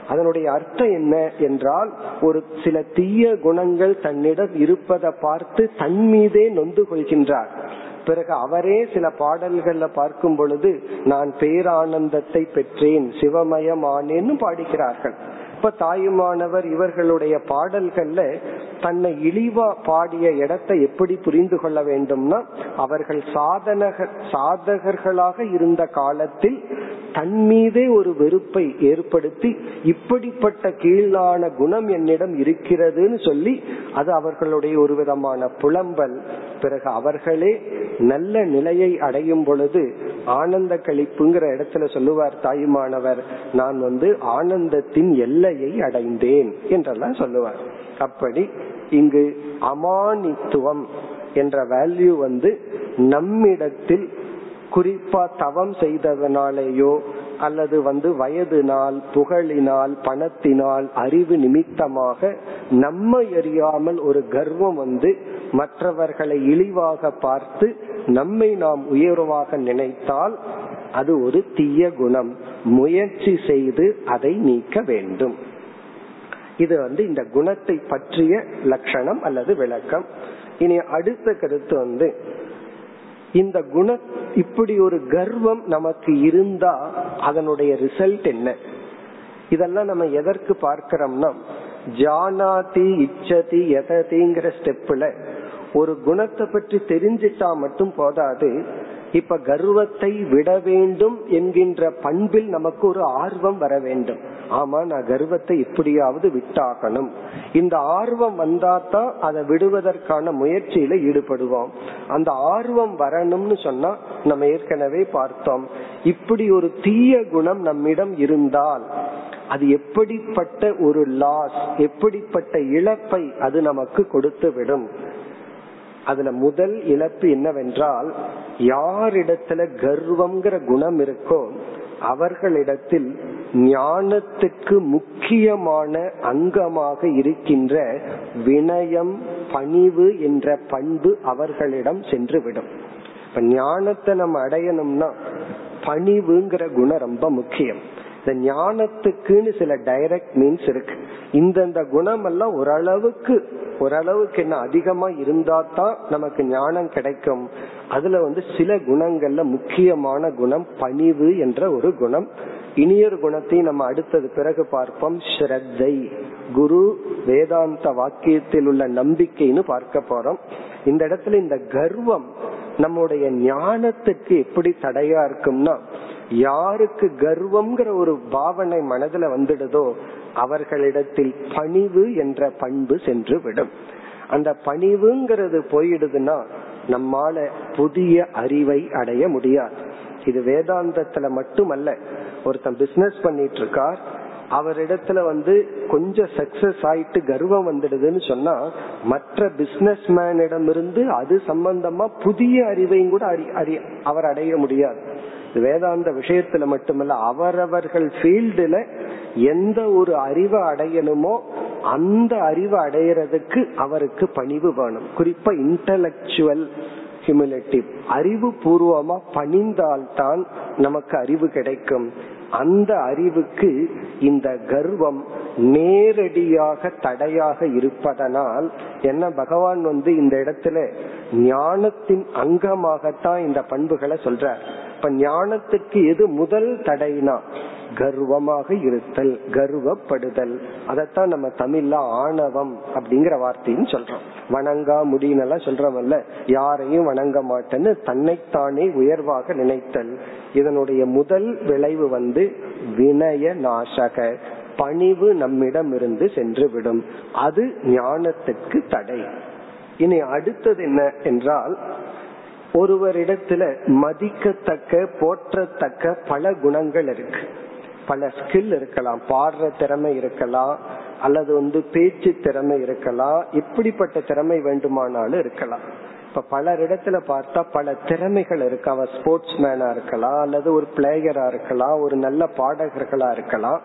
அதனுடைய அர்த்தம் என்ன என்றால் ஒரு சில தீய குணங்கள் தன்னிடம் இருப்பதை பார்த்து தன் மீதே நொந்து கொள்கின்றார். பிறகு அவரே சில பாடல்கள்ல பார்க்கும் பொழுது நான் பேரானந்தத்தை பெற்றேன் சிவமயமானேன்னு பாடிக்கிறார்கள். அப்ப தாயுமானவர் இவர்களுடைய பாடல்கள்ல தன்னை இழிவா பாடிய இடத்தை எப்படி புரிந்து கொள்ள வேண்டும்னா அவர்கள் சாதனக சாதகர்களாக இருந்த காலத்தில் தன் மீதே ஒரு வெறுப்பை ஏற்படுத்தி இப்படிப்பட்ட கீழான குணம் என்னிடம் இருக்கிறதுன்னு சொல்லி அது அவர்களுடைய ஒரு விதமான புலம்பல். பிறகு அவர்களே நல்ல நிலையை அடையும் பொழுது ஆனந்த கழிப்புங்கிற இடத்துல சொல்லுவார் தாயுமானவர் நான் வந்து ஆனந்தத்தின் எல்லை நிலையை அடைந்தேன் என்றெல்லாம் சொல்லுவார். அப்படி இங்கு அமானித்துவம் என்ற வேல்யூ வந்து நம்மிடத்தில் குறிப்பா தவம் செய்ததனாலேயோ அல்லது வந்து வயதினால் புகழினால் பணத்தினால் அறிவு நிமித்தமாக நம்மை அறியாமல் ஒரு கர்வம் வந்து மற்றவர்களை இழிவாக பார்த்து நம்மை நாம் உயர்வாக நினைத்தால் அது ஒரு தீய குணம். முயற்சி செய்து அதை நீக்க வேண்டும். இது வந்து இந்த குணத்தை பற்றிய லட்சணம் அல்லது விளக்கம். இனி அடுத்த கருத்து வந்து இந்த குண இப்படி ஒரு கர்வம் நமக்கு இருந்தா அதனுடைய ரிசல்ட் என்ன? இதெல்லாம் நம்ம எதற்கு பார்க்கிறோம்னா ஜானாதி இச்சதி எததிங்கிற ஸ்டெப்ல ஒரு குணத்தை பற்றி தெரிஞ்சிட்டா மட்டும் போதாது இப்ப கர்வத்தை விட வேண்டும் என்கின்ற பண்பில் நமக்கு ஒரு ஆர்வம் வர வேண்டும். ஆமா நான் கர்வத்தை எப்படியாவது விட்டாகணும். இந்த ஆர்வம் வந்தாதான் அதை விடுவதற்கான முயற்சியில ஈடுபடுவோம். அந்த ஆர்வம் வரணும்னு சொன்னா நம்ம ஏற்கனவே பார்த்தோம். இப்படி ஒரு தீய குணம் நம்மிடம் இருந்தால் அது எப்படிப்பட்ட ஒரு லாஸ் எப்படிப்பட்ட இழப்பை அது நமக்கு கொடுத்து விடும் அதுல முதல் இழப்பு என்னவென்றால் யாரிடத்துல கர்வம்ங்கிற குணம் இருக்கோ அவர்களிடத்தில் ஞானத்துக்கு முக்கியமான அங்கமாக இருக்கின்ற வினயம் பணிவு என்ற பண்பு அவர்களிடம் சென்று விடும் இப்ப ஞானத்தை நம்ம அடையணும்னா பணிவுங்கிற குணம் ரொம்ப முக்கியம். இந்த ஞானத்துக்குன்னு சில டைரக்ட் மீன்ஸ் இருக்கு. இந்தந்த குணம் எல்லாம் ஓரளவுக்கு ஓரளவுக்கு என்ன அதிகமா இருந்தா தான் நமக்கு ஞானம் கிடைக்கும். அதுல வந்து சில குணங்கள்ல முக்கியமான குணம் பணிவு என்ற ஒரு குணம். இனியொரு குணத்தையும் நம்ம அடுத்தது பிறகு பார்ப்போம். ஸ்ரத்தை. குரு வேதாந்த வாக்கியத்தில் உள்ள நம்பிக்கைன்னு பார்க்க போறோம். இந்த இடத்துல இந்த கர்வம் நம்முடைய ஞானத்துக்கு எப்படி தடையா இருக்கும்னா யாருக்கு கர்வம்ங்கிற ஒரு பாவனை மனதுல வந்துடுதோ அவர்களிடத்தில் பணிவு என்ற பண்பு சென்று விடும். அந்த பணிவுங்கிறது போயிடுதுன்னா நம்மால புதிய அறிவை அடைய முடியாது. இது வேதாந்தத்துல மட்டுமல்ல ஒருத்தன் பிசினஸ் பண்ணிட்டு இருக்கார் அவரிடத்துல வந்து கொஞ்சம் சக்சஸ் ஆயிட்டு கர்வம் வந்துடுதுன்னு சொன்னா மற்ற பிசினஸ் மேனிடம் இருந்து அது சம்பந்தமா புதிய அறிவையும் கூட அறி அவர் அடைய முடியாது. வேதாந்த விஷயத்துல மட்டுமல்ல அவரவர்கள் ஃபீல்டுல எந்த ஒரு அறிவை அடையணுமோ அந்த அறிவை அடையிறதுக்கு அவருக்கு பணிவு வேணும். குறிப்பா இன்டலக்சுவல் ஹியூமிலிட்டிவ் அறிவு பூர்வமா பணிந்தால்தான் நமக்கு அறிவு கிடைக்கும். அந்த அறிவுக்கு இந்த கர்வம் நேரடியாக தடையாக இருப்பதனால் என்ன பகவான் வந்து இந்த இடத்துல ஞானத்தின் அங்கமாகத்தான் இந்த பண்புகளை சொல்றார். அப்ப ஞானத்துக்கு எது முதல் தடைனா? கர்வமாக இருத்தல் கர்வப்படுதல். அதத்தான் நம்ம தமிழ்ல ஆணவம் அப்படிங்கிற வார்த்தையும் சொல்றோம். வணங்கா முடியினெல்லாம் சொல்றோம்ல. யாரையும் வணங்க மாட்டேன்னு தன்னைத்தானே உயர்வாக நினைத்தல். இதனுடைய முதல் விளைவு வந்து வினய நாசக பணிவு நம்மிடம் இருந்து சென்று விடும். அது ஞானத்துக்கு தடை. இனி அடுத்தது என்ன என்றால் ஒருவரிடத்துல மதிக்கத்தக்க போற்றத்தக்க பல குணங்கள் இருக்கு. பல ஸ்கில் இருக்கலாம். பாடுற திறமை இருக்கலாம். அல்லது வந்து பேச்சு திறமை இருக்கலாம். இப்படிப்பட்ட திறமை வேண்டுமானாலும் இருக்கலாம். இப்ப பலர் இடத்துல பார்த்தா பல திறமைகள் இருக்கு. அவன் ஸ்போர்ட்ஸ் மேனா இருக்கலாம். அல்லது ஒரு பிளேயரா இருக்கலாம். ஒரு நல்ல பாடகர்களா இருக்கலாம்.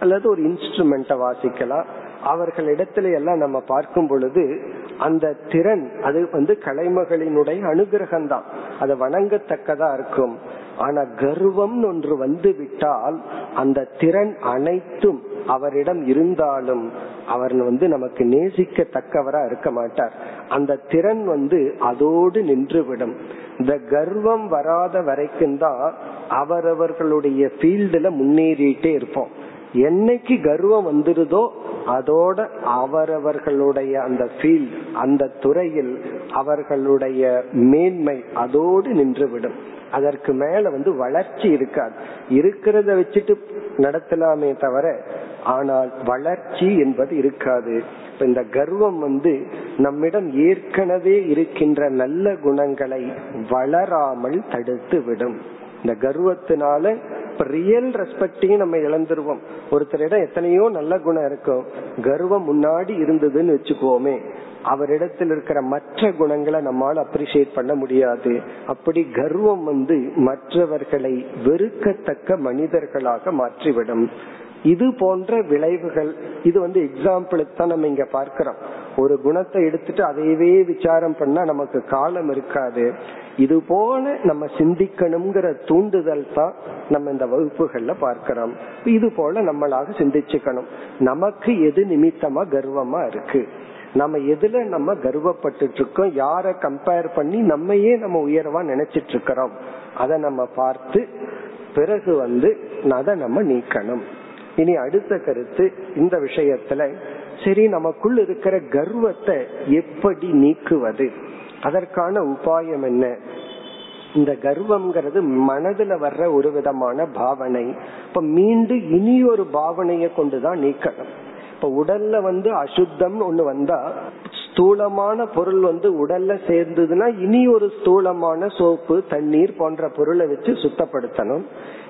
அல்லது ஒரு இன்ஸ்ட்ருமெண்ட வாசிக்கலாம். அவர்களிடத்துல எல்லாம் நம்ம பார்க்கும் பொழுது அந்த திறன் அது வந்து கலைமகளினுடைய அனுகிரகம் தான் அது வணங்கத்தக்கதா இருக்கும். ஆனா கர்வம் ஒன்று வந்து விட்டால் அந்த திறன் அனைத்தும் அவரிடம் இருந்தாலும் அவர் வந்து நமக்கு நேசிக்கத்தக்கவரா இருக்க மாட்டார். அந்த திறன் வந்து அதோடு நின்றுவிடும். இந்த கர்வம் வராத வரைக்கும் தான் அவரவர்களுடைய ஃபீல்டுல முன்னேறிட்டே இருப்போம். என்னைக்கு கர்வம் வந்துருதோ அதோட அவரவர்களுடைய அந்த ஃபீல்ட் அந்த துறையில் அவர்களுடைய மேன்மை அதோடு நின்றுவிடும். அதற்கு மேல வந்து வளர்ச்சி இருக்காது. இருக்கிறத வச்சுட்டு நடத்தலாமே தவிர ஆனால் வளர்ச்சி என்பது இருக்காது. இந்த கர்வம் வந்து நம்மிடம் ஏற்கனவே இருக்கின்ற நல்ல குணங்களை வளராமல் தடுத்து விடும் இந்த கர்வத்தினால ரியல் ரெஸ்பெக்டையும் நம்ம இழந்துருவோம். ஒருத்தரிடம் எத்தனையோ நல்ல குணம் இருக்கும் கர்வம் முன்னாடி இருந்ததுன்னு வச்சுக்கோமே அவரிடத்தில் இருக்கிற மற்ற குணங்களை நம்மால் அப்ரிசியேட் பண்ண முடியாது. அப்படி கர்வம் வந்து மற்றவர்களை வெறுக்கத்தக்க மனிதர்களாக மாற்றிவிடும். இது போன்ற விளைவுகள் இது வந்து எக்ஸாம்பிளுக்கு தான் நம்ம இங்க பார்க்கிறோம். ஒரு குணத்தை எடுத்துட்டு அதையவே விசாரம் பண்ணா நமக்கு காலம் இருக்காது. இது போல நம்ம சிந்திக்கணுங்கிற தூண்டுதல் தான் நம்ம இந்த வகுப்புகள்ல பார்க்கிறோம். இது போல நம்மளாக சிந்திச்சுக்கணும். நமக்கு எது நிமித்தமா கர்வமா இருக்கு? நம்ம எதுல நம்ம கர்வப்பட்டு இருக்கோம் யார கம்பேர் பண்ணி நம்மையே நம்ம உயர்வா நினைச்சிட்டு இருக்கிறோம் அதை நம்ம பார்த்து பிறகு வந்து அதை நம்ம நீக்கணும். இனி அடுத்த கருத்து இந்த விஷயத்துல சரி நமக்குள் இருக்கிற கர்வத்தை எப்படி நீக்குவது? அதற்கான உபாயம் என்ன? இந்த கர்வம்ங்கிறது மனதுல வர்ற ஒரு விதமான பாவனை. இப்ப மீண்டும் இனி ஒரு பாவனையை கொண்டுதான் நீக்கணும். இப்ப உடல்ல வந்து அசுத்தம் ஒண்ணு வந்தா ஸ்தூலமான பொருள் வந்து உடல்ல சேர்ந்ததுன்னா இனி ஒரு ஸ்தூலமான சோப்பு தண்ணீர் போன்ற பொருளை வச்சு சுத்தப்படுத்தணும்.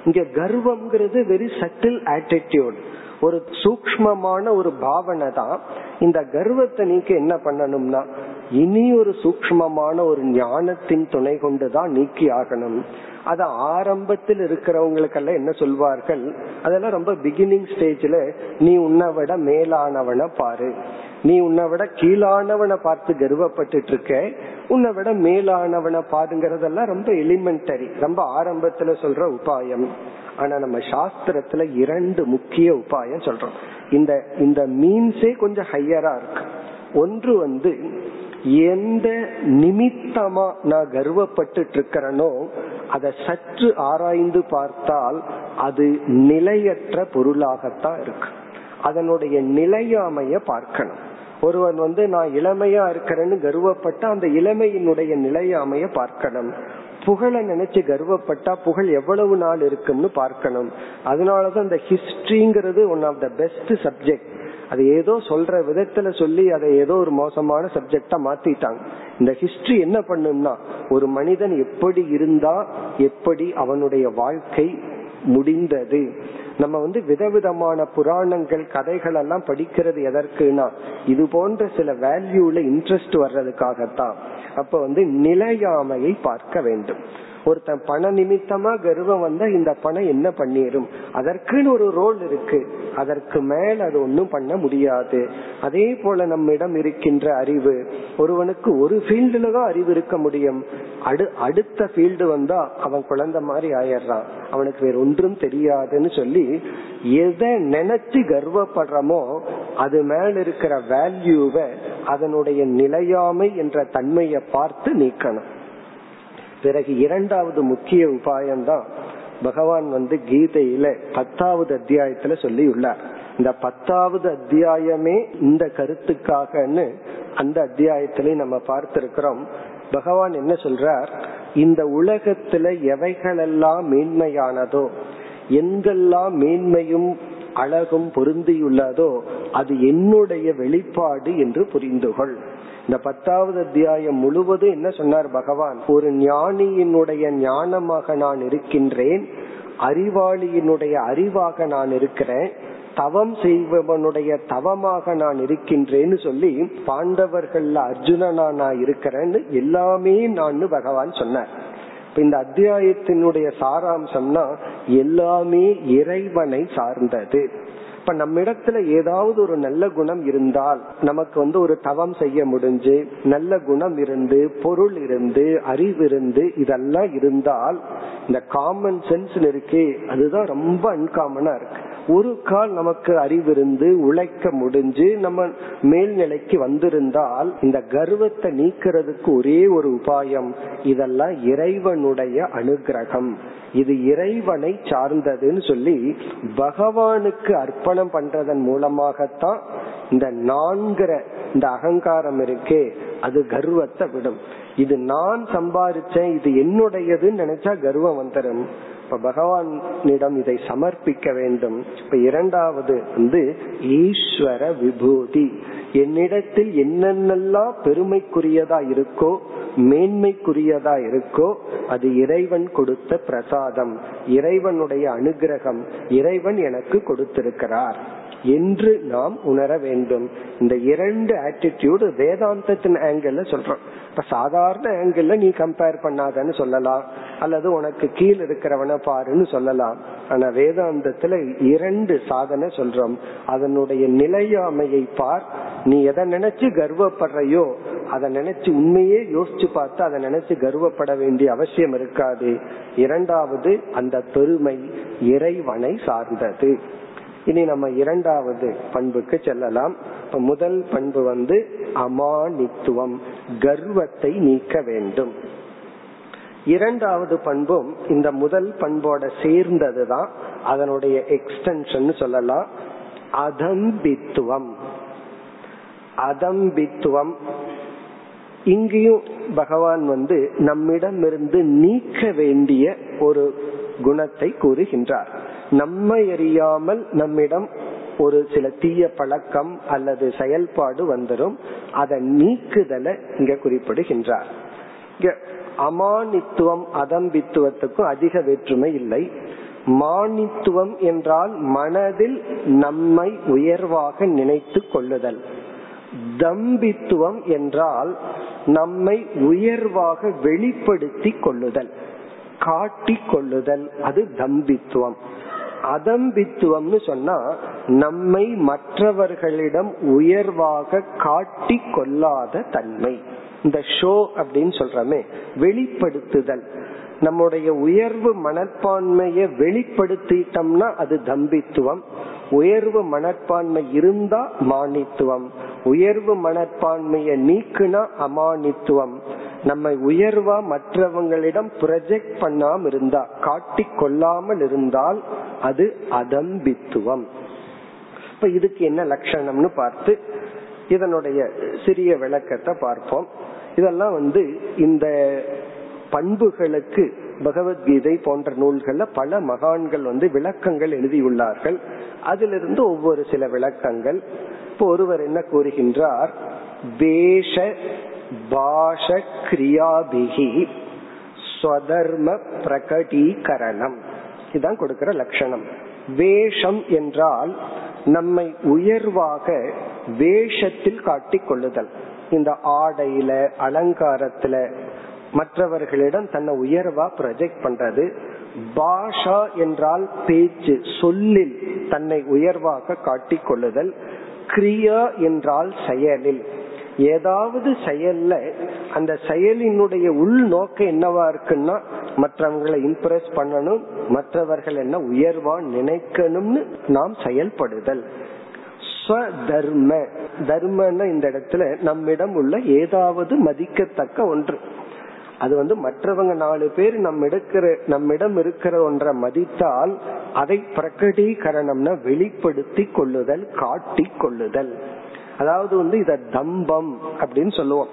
இங்க கர்வம்ங்கிறது வெரி சட்டில் ஆட்டிடியூட் ஒரு சூக்மமான ஒரு பாவனை தான் இந்த கர்வத்தை நீக்க என்ன பண்ணணும்னா இனி ஒரு சூக்மமான ஒரு ஞானத்தின் துணை கொண்டுதான் நீக்கி ஆகணும். அது ஆரம்பத்தில் இருக்கிறவங்களுக்கெல்லாம் என்ன சொல்வார்கள்? அதெல்லாம் ரொம்ப பிகினிங் ஸ்டேஜ்ல நீ உன்னை விட மேலானவனை பாரு. நீ உன்னை விட கீழானவனை பார்த்து கர்வப்பட்டு இருக்க உன்னை விட மேலானவனை பாருங்கிறதெல்லாம் ரொம்ப எலிமெண்டரி ரொம்ப ஆரம்பத்துல சொல்ற உபாயம். ஆனா நம்ம சாஸ்திரத்துல இரண்டு முக்கிய உபாயம் சொல்றோம். இந்த இந்த மீன்ஸே கொஞ்சம் ஹையரா இருக்கு. ஒன்று வந்து எந்த நிமித்தமா நான் கர்வப்பட்டு இருக்கிறனோ அதை சற்று ஆராய்ந்து பார்த்தால் அது நிலையற்ற பொருளாகத்தான் இருக்கு. அதனுடைய நிலையாமைய பார்க்கணும். ஒருவன் வந்து நான் இளமையா இருக்கிறேன்னு கர்வப்பட்ட அந்த இளமையினுடைய நிலையாமைய பார்க்கணும். புகழ நினைச்சு கர்வப்பட்டா புகழ் எவ்வளவு நாள் இருக்குன்னு பார்க்கணும். அதனாலதான் இந்த ஹிஸ்டரிங்கிறது one of the best subject அது ஏதோ சொல்ற விதத்துல சொல்லி அதை ஏதோ ஒரு மோசமான சப்ஜெக்டா மாத்திட்டாங்க. இந்த ஹிஸ்டரி என்ன பண்ணும்னா ஒரு மனிதன் எப்படி இருந்தா எப்படி அவனுடைய வாழ்க்கை முடிந்தது. நம்ம வந்து விதவிதமான புராணங்கள் கதைகள் எல்லாம் படிக்கிறது எதற்குனா இது போன்ற சில வேல்யூல இன்ட்ரெஸ்ட் வர்றதுக்காகத்தான். அப்ப வந்து நிலையாமையை பார்க்க வேண்டும். ஒருத்தன் பண நிமித்தமா கர்வம் வந்தா இந்த பணம் என்ன பண்ணிரும்? அதற்குன்னு ஒரு ரோல் இருக்கு. அதற்கு மேல் அது ஒன்றும் பண்ண முடியாது. அதே போல நம்மிடம் இருக்கின்ற அறிவு ஒருவனுக்கு ஒரு ஃபீல்டுல தான் அறிவு இருக்க முடியும். அடு அடுத்த ஃபீல்டு வந்தா அவன் குழந்தை மாதிரி ஆயிடுறான். அவனுக்கு வேற ஒன்றும் தெரியாதுன்னு சொல்லி எதை நினைச்சு கர்வப்படுறமோ அது மேல இருக்கிற வேல்யூவை அதனுடைய நிலையாமை என்ற தன்மையை பார்த்து நீக்கணும். பிறகு இரண்டாவது முக்கிய உபாயம் தான் பகவான் வந்து கீதையில பத்தாவது அத்தியாயத்துல சொல்லி உள்ளார் இந்த பத்தாவது அத்தியாயமே இந்த கருத்துக்காகன்னு அந்த அத்தியாயத்திலே நம்ம பார்த்திருக்கிறோம். பகவான் என்ன சொல்றார்? இந்த உலகத்துல எவைகளெல்லாம் மேன்மையானதோ எங்கெல்லாம் மேன்மையும் அழகும் பொருந்தியுள்ளதோ அது என்னுடைய வெளிப்பாடு என்று புரிந்துகொள். இந்த பத்தாவது அத்தியாயம் முழுவதும் என்ன சொன்னார் பகவான்? ஒரு ஞானியினுடைய ஞானமாக நான் இருக்கின்றேன் அறிவாளியினுடைய அறிவாக நான் இருக்கிறேன் தவம் செய்பவனுடைய தவமாக நான் இருக்கின்றேன்னு சொல்லி பாண்டவர்கள்ல அர்ஜுனனா நான் இருக்கிறேன்னு எல்லாமே நான் பகவான் சொன்னார். இந்த அத்தியாயத்தினுடைய சாராம்சம்னா எல்லாமே இறைவனை சார்ந்தது. இப்ப நம்ம இடத்துல ஏதாவது ஒரு நல்ல குணம் இருந்தால் நமக்கு வந்து ஒரு தவம் செய்ய முடிஞ்சு நல்ல குணம் இருந்து பொருள் இருந்து அறிவு இருந்து இதெல்லாம் இருந்தால் இந்த காமன் சென்ஸ் இருக்கே அதுதான் ரொம்ப அன்காமனா இருக்கு. ஒரு கால் நமக்கு அறிவு இருந்து உழைக்க முடிஞ்சு நம்ம மேல்நிலைக்கு வந்திருந்தால் இந்த கர்வத்தை நீக்கிறதுக்கு ஒரே ஒரு உபாயம் இதெல்லாம் இறைவனுடைய அனுகிரகம். இது இறைவனை சார்ந்ததுன்னு சொல்லி பகவானுக்கு அர்ப்பணம் பண்றதன் மூலமாகத்தான் இந்த நான்கிற இந்த அகங்காரம் இருக்கே அது கர்வத்தை விடும். இது நான் சம்பாதிச்சேன் இது என்னுடையதுன்னு நினைச்சா கர்வம் வந்துடும் இப்ப பகவானிடம் இதை சமர்ப்பிக்க வேண்டும். இப்ப இரண்டாவது வந்து ஈஸ்வர விபூதி. என்னிடத்தில் என்னென்னலாம் பெருமைக்குரியதா இருக்கோ மேன்மைக்குரியதா இருக்கோ அது இறைவன் கொடுத்த பிரசாதம் இறைவனுடைய அனுகிரகம் இறைவன் எனக்கு கொடுத்திருக்கிறார். என்று நாம் உணர வேண்டும். இந்த இரண்டு ஆட்டிடியூடு வேதாந்தத்தின் ஆங்கிள் சொல்றோம். இப்ப சாதாரண ஆங்கிள் நீ கம்பேர் பண்ணாதன்னு சொல்லலாம். அல்லது உனக்கு கீழ் இருக்கிறவன பாருன்னு சொல்லலாம். ஆனா வேதாந்தத்துல இரண்டு சாதனை சொல்றோம். அதனுடைய நிலையாமையை பார். நீ எதை நினைச்சு கர்வப்படுறையோ அதை நினைச்சு உண்மையே யோசிச்சு பார்த்து அதை நினைச்சு கர்வப்பட வேண்டிய அவசியம் இருக்காது. இரண்டாவது அந்த பெருமை இறைவனை சார்ந்தது. இனி நம்ம இரண்டாவது பண்புக்கு செல்லலாம். இப்ப முதல் பண்பு வந்து அமானித்துவம் கர்வத்தை நீக்க வேண்டும். இரண்டாவது பண்பும் இந்த முதல் பண்போட சேர்ந்ததுதான் அதனுடைய எக்ஸ்டென்ஷன் சொல்லலாம். அதம்பித்துவம். அதம்பித்துவம். இங்கேயும் பகவான் வந்து நம்மிடமிருந்து நீக்க வேண்டிய ஒரு குணத்தை கூறுகின்றார். நம்மை அறியாமல் நம்மிடம் ஒரு சில தீய பழக்கம் அல்லது செயல்பாடு வந்துடும் அதை நீக்குதலை இங்க குறிப்பிடுகின்றார். இங்க அமானித்துவம் அதம்பித்துவத்துக்கும் அதிக வேற்றுமை இல்லை. மானித்துவம் என்றால் மனதில் நம்மை உயர்வாக நினைத்து கொள்ளுதல். தம்பித்துவம் என்றால் நம்மை உயர்வாக வெளிப்படுத்தி கொள்ளுதல். காட்டி கொள்ளுதல் அது தம்பித்துவம். அதம்பித்துவம்னு சொன்னா நம்மை மற்றவர்களிடம் உயர்வாக காட்டி கொள்ளாத தன்மை. இந்த ஷோ அப்படின்னு சொல்றமே வெளிப்படுத்துதல். நம்முடைய உயர்வு மனப்பான்மையை வெளிப்படுத்திட்டோம்னா அது தம்பித்துவம். உயர்வு மனப்பான்மை இருந்தா மானித்துவம். உயர்வு மனப்பான்மையை நீக்குனா அமானித்துவம். நம்மை உயர்வா மற்றவங்களிடம் ப்ரொஜெக்ட் பண்ணாம இருந்தா காட்டி கொள்ளாமல் இருந்தால் அது அதம்பித்துவம். இப்ப இதுக்கு என்ன லட்சணம்னு பார்த்து இதனுடைய சிறிய விளக்கத்தை பார்ப்போம். இதெல்லாம் வந்து இந்த பண்புகளுக்கு பகவத்கீதை போன்ற நூல்கள்ல பல மகான்கள் வந்து விளக்கங்கள் எழுதியுள்ளார்கள். அதிலிருந்து ஒவ்வொரு சில விளக்கங்கள். இப்போ ஒருவர் என்ன கூறுகின்றார்? வேஷ பாஷ கிரியாபிகி ஸ்வதர்ம பிரகடீகரணம். இதான் கொடுக்கிற லட்சணம். வேஷம் என்றால் நம்மை உயர்வாக வேஷத்தில் காட்டிக் கொள்ளுதல் இந்த ஆடையில அலங்காரத்துல மற்றவர்களிடம் தன்னை உயர்வா ப்ரொஜெக்ட் பண்றது. பாஷா என்றால் பேச்சு சொல்லில் தன்னை உயர்வாக காட்டிக் கொள்ளுதல் கிரியா என்றால் செயலில். ஏதாவது செயல்ல அந்த செயலினுடைய உள் நோக்கம் என்னவா இருக்குன்னா மற்றவங்களை இம்ப்ரெஸ் பண்ணணும் மற்றவர்கள் என்ன உயர்வா நினைக்கணும்னு நாம் செயல்படுதல். ஸ்வதர்ம. தர்மன்னா இந்த இடத்துல நம்மிடம் உள்ள ஏதாவது மதிக்கத்தக்க ஒன்று. அது வந்து மற்றவங்க நாலு பேர் நம்ம எடுக்கிற நம்மிடம் இருக்கிற ஒன்றை மதித்தால் அதை பிரகடீகரணம்னா வெளிப்படுத்தி கொள்ளுதல் காட்டி கொள்ளுதல். அதாவது வந்து இத தம்பம் அப்படின்னு சொல்லுவோம்.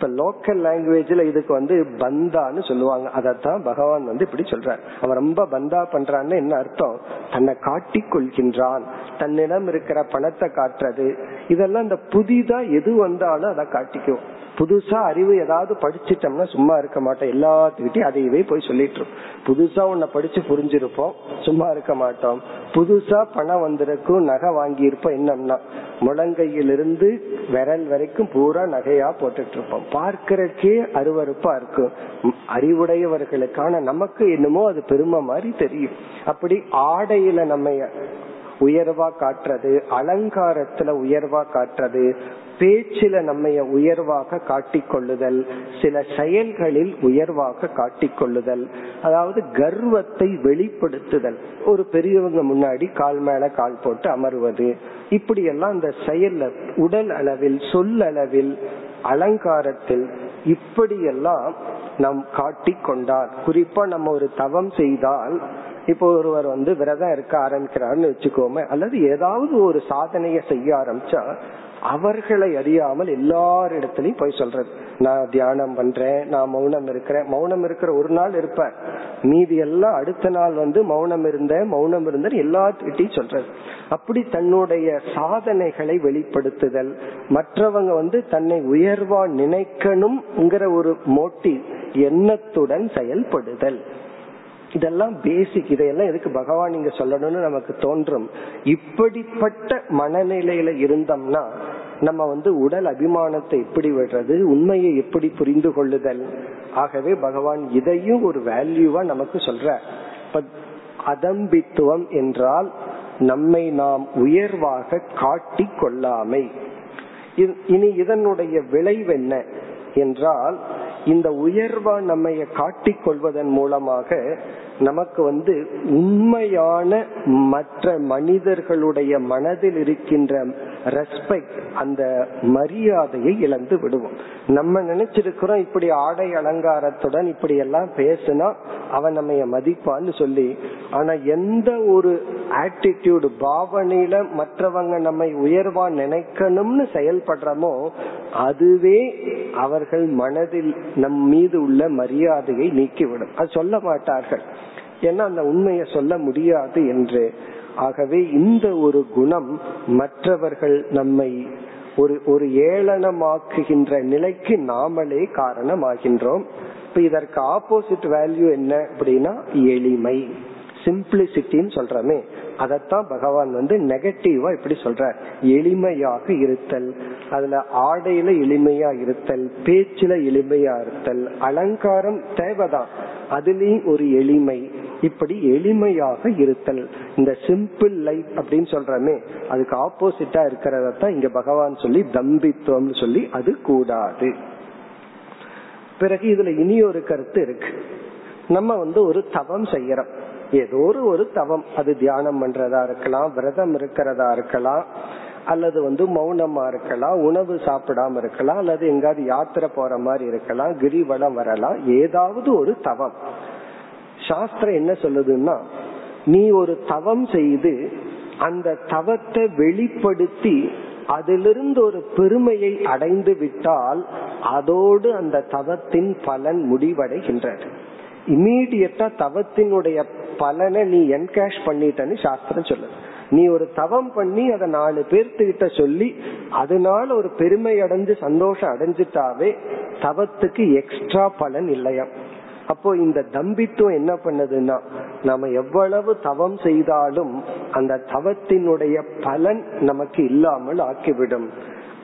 இப்ப லோக்கல் லாங்குவேஜ்ல இதுக்கு வந்து பந்தான்னு சொல்லுவாங்க. அதத்தான் பகவான் வந்து இப்படி சொல்றார். அவன் ரொம்ப பந்தா பண்றான்னு என்ன அர்த்தம்? தன்னை காட்டி கொள்கின்றான். தன்னிடம் இருக்கிற பணத்தை காட்டுறது. இதெல்லாம் இந்த புதிதா எது வந்தாலும் அதை காட்டிக்கும். புதுசா அறிவு ஏதாவது படிச்சிட்டோம்னா சும்மா இருக்க மாட்டோம். எல்லாத்துக்கிட்டையும் அதையவே போய் சொல்லிட்டு இருக்கோம் புதுசா உன்னை படிச்சு புரிஞ்சிருப்போம். சும்மா இருக்க மாட்டோம். புதுசா பணம் வந்திருக்கும் நகை வாங்கி இருப்போம் என்னன்னா முழங்கையிலிருந்து விரல் வரைக்கும் பூரா நகையா போட்டுட்டு இருப்போம். பார்க்கறக்கே அருவறுப்பா இருக்கும் அறிவுடையவர்களுக்கான நமக்கு என்னமோ அது பெருமை மாதிரி தெரியும். அப்படி ஆடையில நம்ம உயர்வா காட்டுறது அலங்காரத்துல உயர்வா காட்டுறது பேச்சில நம்ம உயர்வாக காட்டிக்கொள்ளுதல் சில செயல்களில் உயர்வாக காட்டிக்கொள்ளுதல் அதாவது கர்வத்தை வெளிப்படுத்துதல். ஒரு பெரியவங்க முன்னாடி கால் மேல கால் போட்டு அமர்வது. இப்படி எல்லாம் அந்த செயல்ல உடல் அளவில் சொல்லளவில் அலங்காரத்தில் இப்படியெல்லாம் நாம் காட்டிக்கொண்டால் குறிப்பா நம்ம ஒரு தவம் செய்தால் இப்போ ஒருவர் வந்து விரதம் இருக்க ஆரம்பிக்கிறாருன்னு வச்சுக்கோமே அல்லது ஏதாவது ஒரு சாதனைய செய்ய ஆரம்பிச்சா அவர்களை அறியாமல் எல்லாரிடத்திலையும் போய் சொல்றது. நான் தியானம் பண்றேன் நான் மௌனம் இருக்கிறேன். மௌனம் இருக்கிற ஒரு நாள் இருப்பார். மீதி எல்லாம் அடுத்த நாள் வந்து மௌனம் இருந்தேன் மௌனம் இருந்தேன் எல்லாத்திட்டையும் சொல்றது. அப்படி தன்னுடைய சாதனைகளை வெளிப்படுத்துதல் மற்றவங்க வந்து தன்னை உயர்வா நினைக்கணும்ங்கிற ஒரு மோட்டிவ் எண்ணத்துடன் செயல்படுதல். இதெல்லாம் பேசிக் இதையெல்லாம் எதுக்கு பகவான் இங்க சொல்லணும்னு நமக்கு தோன்றும். இப்படிப்பட்ட மனநிலையில இருந்தோம்னா நம்ம வந்து உடல் அபிமானத்தை எப்படி விடுறது உண்மையை எப்படி புரிந்து கொள்ளுதல்? ஆகவே பகவான் இதையும் ஒரு வேல்யூவா நமக்கு சொல்ற அதம்பித்துவம் என்றால் நம்மை நாம் உயர்வாக காட்டி கொள்ளாமை. இனி இதனுடைய விளைவு என்ன என்றால் இந்த உயர்வா நம்மை காட்டிக் கொள்வதன் மூலமாக நமக்கு வந்து உண்மையான மற்ற மனிதர்களுடைய மனதில் இருக்கின்ற ரெஸ்பெக்ட் அந்த மரியாதையை இழந்து விடுவோம். நம்ம நினைச்சிருக்கிறோம் இப்படி ஆடை அலங்காரத்துடன் இப்படி எல்லாம் பேசுனா அவன் நம்ம மதிப்பான்னு சொல்லி ஆனா எந்த ஒரு ஆட்டிடியூடு பாவனையில மற்றவங்க நம்மை உயர்வா நினைக்கணும்னு செயல்படுறோமோ அதுவே அவர்கள் மனதில் நம் மீது உள்ள மரியாதையை நீக்கிவிடும். அது சொல்ல மாட்டார்கள். ஏன்னா அந்த உண்மையை சொல்ல முடியாது என்று ஆகவே இந்த ஒரு குணம் மற்றவர்கள் நம்மை ஒரு ஒரு ஏளனமாக்குகின்ற நிலைக்கு நாமளே காரணமாகின்றோம். இப்ப இதற்கு ஆப்போசிட் வேல்யூ என்ன அப்படின்னா எளிமை. சிம்பிளிசிட்டின்னு சொல்றமே. அதத்தான் பகவான் வந்து நெகட்டிவா இப்படி சொல்ற எளிமையாக இருத்தல் அதுல ஆடையில எளிமையா இருத்தல் பேச்சுல எளிமையா இருத்தல் அலங்காரம் தேவைதான். அதுலயும் ஒரு எளிமை. இப்படி எளிமையாக இருத்தல். இந்த சிம்பிள் லைஃப் அப்படின்னு சொல்றமே அதுக்கு ஆப்போசிட்டா இருக்கிறதான் இங்க பகவான் சொல்லி தம்பித்துவம் சொல்லி அது கூடாது. பிறகு இதுல இனி ஒரு கருத்து இருக்கு. நம்ம வந்து ஒரு தவம் செய்யறோம். ஏதோ ஒரு ஒரு தவம். அது தியானம் பண்றதா இருக்கலாம் விரதம் இருக்கிறதா இருக்கலாம் அல்லது வந்து மௌனமா இருக்கலாம் உணவு சாப்பிடாம இருக்கலாம் அல்லது எங்காவது யாத்திரை போற மாதிரி இருக்கலாம் கிரிவலம் வரலாம். ஏதாவது ஒரு தவம். சாஸ்திரம் என்ன சொல்லுதுன்னா நீ ஒரு தவம் செய்து அந்த தவத்தை வெளிப்படுத்தி அதிலிருந்து ஒரு பெருமையை அடைந்து விட்டால் அதோடு அந்த தவத்தின் பலன் முடிவடைகின்றது. இமீடியட்டா தவத்தினுடைய பலனை நீ என்கேஷ் பண்ணிட்டன்னு சாஸ்திரம் சொல்லுது. நீ ஒரு தவம் பண்ணி அதை நாலு பேர்த்துக்கிட்ட சொல்லி அதனால ஒரு பெருமை அடைஞ்சு சந்தோஷம் அடைஞ்சிட்டாவே தவத்துக்கு எக்ஸ்ட்ரா பலன் இல்லையா? அப்போ இந்த தம்பித்துவம் என்ன பண்ணுதுன்னா நாம எவ்வளவு தவம் செய்தாலும் அந்த தவத்தினுடைய பலன் நமக்கு இல்லாமல் ஆக்கிவிடும்.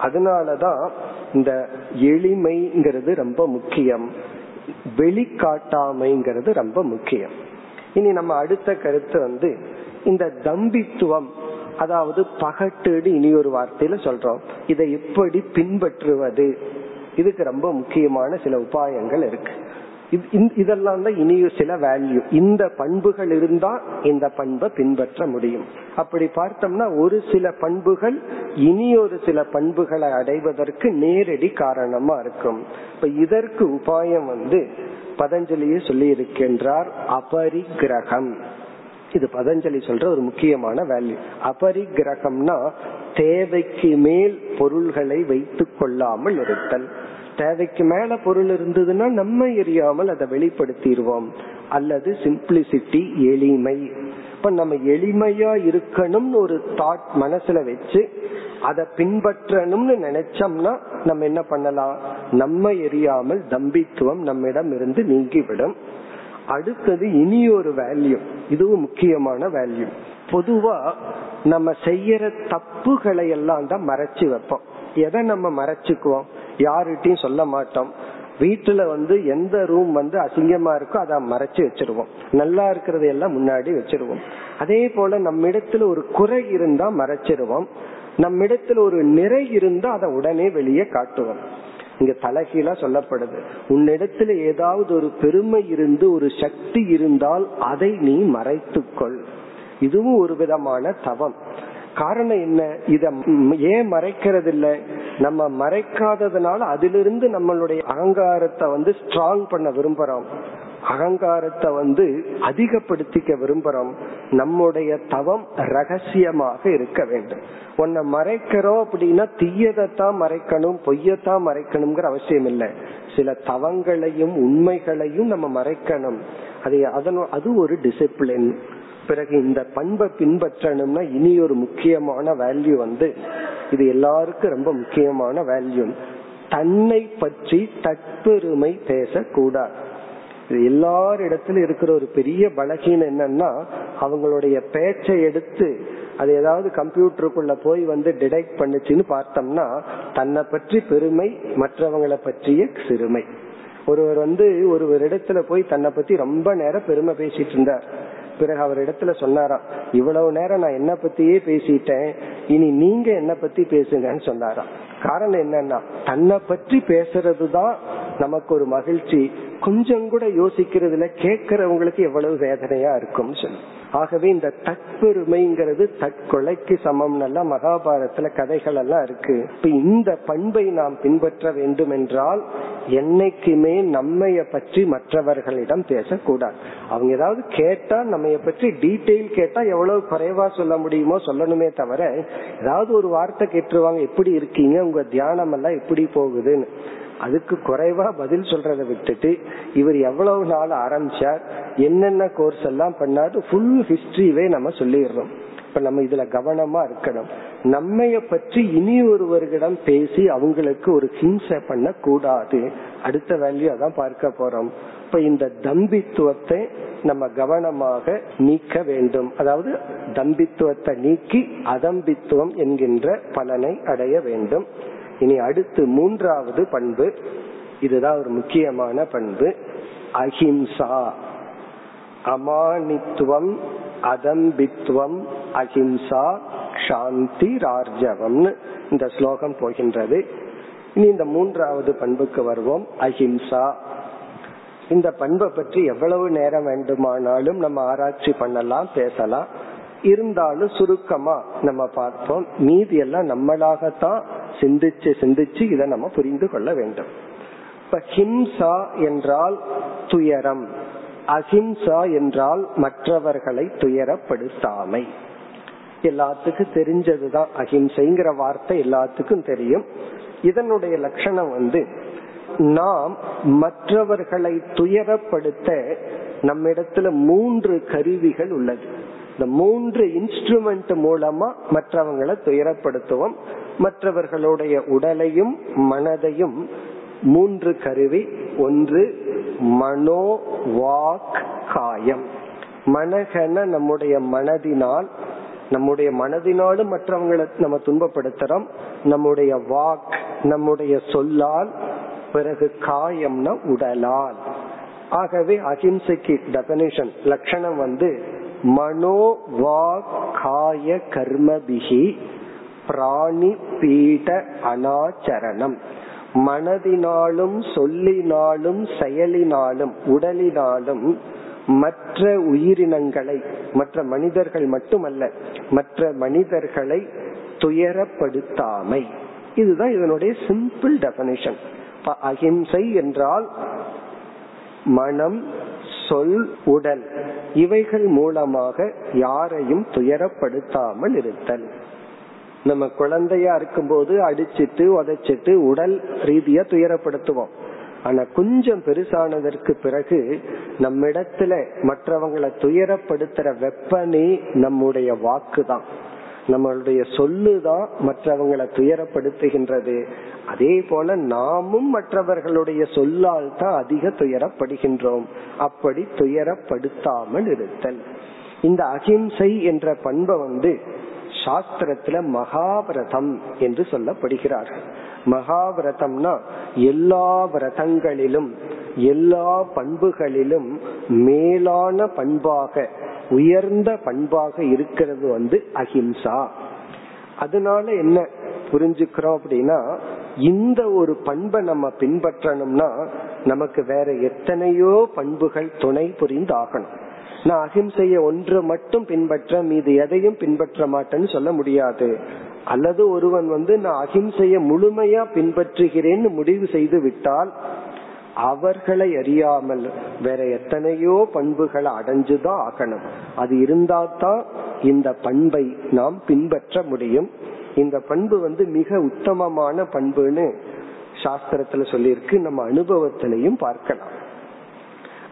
அதனாலதான் இந்த எளிமைங்கிறது ரொம்ப முக்கியம். வெளிக்காட்டாமைங்கிறது ரொம்ப முக்கியம். இனி நம்ம அடுத்த கருத்து வந்து இந்த தம்பித்துவம் அதாவது பகட்டுடு இனி ஒரு வார்த்தையில சொல்றோம். இதை எப்படி பின்பற்றுவது? இதுக்கு ரொம்ப முக்கியமான சில உபாயங்கள் இருக்கு. இதெல்லாம் தான் இனி சில வேல்யூ இந்த பண்புகள் இருந்தா இந்த பண்பை பின்பற்ற முடியும். அப்படி பார்த்தோம்னா ஒரு சில பண்புகள் இனி ஒரு சில பண்புகளை அடைவதற்கு நேரடி காரணமா இருக்கும். இப்ப இதற்கு உபாயம் வந்து பதஞ்சலியே சொல்லி இருக்கின்றார் அபரிகிரகம் இது பதஞ்சலி சொல்ற ஒரு முக்கியமான வேல்யூ அபரிகிரகம்னா தேவைக்கு மேல் பொருள்களை வைத்துக் கொள்ளாமல் இருத்தல். தேவைக்கு மேல பொருள் இருந்ததுன்னா நம்ம எரியாமல் அதை வெளிப்படுத்திடுவோம். அல்லது சிம்பிளிசிட்டி எளிமை. இப்ப நம்ம எளிமையா இருக்கணும்னு ஒரு தாட் மனசுல வச்சு அதை பின்பற்றணும்னு நினைச்சோம்னா நம்ம என்ன பண்ணலாம்? நம்ம எரியாமல் தம்பித்துவம் நம்மிடம் இருந்து நீங்கிவிடும். அடுத்தது இனி ஒரு வேல்யூ இதுவும் முக்கியமான வேல்யூ பொதுவா நம்ம செய்யற தப்புகளை எல்லாம் தான் மறைச்சு வைப்போம். எதை நம்ம மறைச்சுக்குவோம்? யாருகிட்டையும் சொல்ல மாட்டோம். வீட்டுல வந்து எந்த ரூம் வந்து அசிங்கமா இருக்கோ அதை மறைச்சு வச்சிருவோம். நல்லா இருக்கிறது எல்லாம் முன்னாடி வச்சிருவோம். அதே போல நம்ம இடத்துல ஒரு குறை இருந்தா மறைச்சிருவோம். நம்ம இடத்துல ஒரு நிறை இருந்தா அதை உடனே வெளியே காட்டுவோம். இங்க தலைகீழா சொல்லப்படுது. உன்னிடத்துல ஏதாவது ஒரு பெருமை இருந்து ஒரு சக்தி இருந்தால் அதை நீ மறைத்துக்கொள். இதுவும் ஒரு விதமான தவம். காரணம் என்ன? இத ஏன் மறைக்கிறது இல்ல நம்ம மறைக்காததுனால அதிலிருந்து நம்மளுடைய அகங்காரத்தை வந்து ஸ்ட்ராங் பண்ண விரும்புறோம். அகங்காரத்தை வந்து அதிகப்படுத்திக்க விரும்புறோம். நம்முடைய தவம் ரகசியமாக இருக்க வேண்டும். உன்னை மறைக்கிறோம் அப்படின்னா தீயதைத்தான் மறைக்கணும் பொய்யத்தான் மறைக்கணுங்கிற அவசியம் இல்லை. சில தவங்களையும் உண்மைகளையும் நம்ம மறைக்கணும். அது அதன் அது ஒரு டிசிப்ளின் பிறகு இந்த பண்பை பின்பற்றணும்னா இனி ஒரு முக்கியமான வேல்யூ வந்து இது எல்லாருக்கும் ரொம்ப முக்கியமான வேல்யூ தன்னை பற்றி தற்பெருமை பேசக்கூடாது. இது எல்லாரிடத்திலும் இருக்கிற ஒரு பெரிய பலகீனம் என்னன்னா அவங்களுடைய பேச்சை எடுத்து அது ஏதாவது கம்ப்யூட்டருக்குள்ள போய் வந்து டிடெக்ட் பண்ணுச்சுன்னு பார்த்தோம்னா தன்னை பற்றி பெருமை மற்றவங்களை பற்றிய சிறுமை. ஒருவர் வந்து ஒருவர் இடத்துல போய் தன்னை பத்தி ரொம்ப நேரம் பெருமை பேசிட்டு இருந்தார். பிறகு அவர் இடத்துல சொன்னாராம் இவ்வளவு நேரம் நான் என்ன பத்தியே பேசிட்டேன் இனி நீங்க என்ன பத்தி பேசுங்கன்னு சொன்னாராம். காரணம் என்னன்னா தன்னை பற்றி பேசுறது தான் நமக்கு ஒரு மகிழ்ச்சி. கொஞ்சம் கூட யோசிக்கிறதுல கேட்கறவங்களுக்கு எவ்வளவு வேதனையா இருக்கும் சொல்லி ஆகவே இந்த தற்பெருமைங்கிறது தற்கொலைக்கு சமம் நல்லா மகாபாரதத்துல கதைகள் எல்லாம் இருக்கு. இப்ப இந்த பண்பை நாம் பின்பற்ற வேண்டும் என்றால் என்னைக்குமே நம்மைய பற்றி மற்றவர்களிடம் பேசக்கூடாது. அவங்க ஏதாவது கேட்டா நம்ம பற்றி டீட்டெயில் கேட்டா எவ்வளவு குறைவா சொல்ல முடியுமோ சொல்லணுமே தவிர ஏதாவது ஒரு வார்த்தை கேட்டுருவாங்க எப்படி இருக்கீங்க? உங்க தியானம் எல்லாம் எப்படி போகுதுன்னு? அதுக்கு குறைவா பதில் சொல்றதை விட்டுட்டு இவர் எவ்வளவு நாள் ஆரம்பிச்சார் என்னென்ன கோர்ஸ் எல்லாம் பண்ணாரு ஃபுல் ஹிஸ்டரியே நம்ம சொல்லிடுறோம் இப்ப நம்ம இதுல கவனமா இருக்கணும். நம்மைய பற்றி இனி ஒருவர்களிடம் பேசி அவங்களுக்கு ஒரு ஹிம்சை பண்ண கூடாது அடுத்த வேல்யூ அதான் பார்க்க போறோம். இப்ப இந்த தம்பித்துவத்தை நம்ம கவனமாக நீக்க வேண்டும். அதாவது தம்பித்துவத்தை நீக்கி அதம்பித்துவம் என்கின்ற பலனை அடைய வேண்டும். இனி அடுத்து மூன்றாவது பண்பு. இதுதான் ஒரு முக்கியமான பண்பு. அஹிம்சா. அமானித்துவம் அதம்பித்துவம் அஹிம்சா சாந்தி ரார்ஜவம்னு இந்த ஸ்லோகம் போகின்றது. இனி இந்த மூன்றாவது பண்புக்கு வருவோம். அஹிம்சா. இந்த பண்பை பற்றி எவ்வளவு நேரம் வேண்டுமானாலும் நம்ம ஆராய்ச்சி பண்ணலாம் பேசலாம். இருந்தாலும் சுருக்கமா நம்ம பார்ப்போம். மீதி எல்லாம் நம்மளாகத்தான் சிந்திச்சு சிந்திச்சு இதை நம்ம புரிந்து கொள்ள வேண்டும். இப்ப ஹிம்சா என்றால் துயரம். அஹிம்சா என்றால் மற்றவர்களை துயரப்படுத்தாமை. எல்லாத்துக்கும் தெரிஞ்சதுதான் அஹிம்சைங்கிற வார்த்தை எல்லாத்துக்கும் தெரியும். இதனுடைய லட்சணம் வந்து நாம் மற்றவர்களை துயரப்படுத்த நம்மிடத்துல மூன்று கருவிகள் உள்ளது. இந்த மூன்று இன்ஸ்ட்ருமெண்ட் மூலமா மற்றவங்களை துயரப்படுத்துவோம். மற்றவர்களுடைய உடலையும் மனதையும் மூன்று கருவி. ஒன்று மனோ வாக் காயம். மனகன நம்முடைய மனதினால் நம்முடைய மனதினாலும் மற்றவங்களை நம்ம துன்பப்படுத்துறோம். நம்முடைய வாக் நம்முடைய சொல்லால் பிறகு காயம்னா உடலால். ஆகவே அஹிம்சைக்கு டெபனிஷன் லட்சணம் வந்து மனோ வாக் காய கர்மபிகி. பிராணி பீட அனாச்சரணம். மனதினாலும் சொல்லினாலும் செயலினாலும் உடலினாலும் மற்ற உயிரினங்களை மற்ற மனிதர்கள் மட்டுமல்ல மற்ற மனிதர்களை துயரப்படுத்தாமை. இதுதான் இதனுடைய சிம்பிள் டெபனிஷன் அஹிம்சை என்றால் மனம் சொல் உடல் இவைகள் மூலமாக யாரையும் துயரப்படுத்தாமல் இருத்தல். நம்ம குழந்தையா இருக்கும்போது அடிச்சிட்டு உதைச்சிட்டு உடல் ரீதியா துயரப்படுத்துவோம். ஆனா கொஞ்சம் பெருசானதற்கு பிறகு நம்மிடத்துல மற்றவங்களை துயரப்படுத்துற வெப்பனே நம்முடைய வாக்கு தான் நம்மளுடைய சொல்லுதான் மற்றவங்களை துயரப்படுத்துகின்றது. அதே போல நாமும் மற்றவர்களுடைய சொல்லால் தான் அதிக துயரப்படுகின்றோம். அப்படி துயரப்படுத்தாமல் இருத்தல். இந்த அகிம்சை என்ற பண்பை வந்து சாஸ்திரத்துல மகாவிரதம் என்று சொல்லப்படுகிறார்கள் மகாவிரதம்னா எல்லா விரதங்களிலும் எல்லா பண்புகளிலும் மேலான பண்பாக உயர்ந்த பண்பாக இருக்கிறது வந்து அஹிம்சா. அதனால என்ன புரிஞ்சுக்கிறோம் அப்படின்னா இந்த ஒரு பண்பை நம்ம பின்பற்றணும்னா நமக்கு வேற எத்தனையோ பண்புகள் துணை புரிந்து ஆகணும் நான் அகிம்சைய ஒன்று மட்டும் பின்பற்ற மீது எதையும் பின்பற்ற மாட்டேன்னு சொல்ல முடியாது. அல்லது ஒருவன் வந்து நான் அகிம்சைய முழுமையா பின்பற்றுகிறேன்னு முடிவு செய்து விட்டால் அவர்களை அறியாமல் வேற எத்தனையோ பண்புகளை அடைஞ்சுதான் ஆகணும். அது இருந்தாதான் இந்த பண்பை நாம் பின்பற்ற முடியும். இந்த பண்பு வந்து மிக உத்தமமான பண்புன்னு சாஸ்திரத்துல சொல்லியிருக்கு. நம்ம அனுபவத்திலையும் பார்க்கலாம்.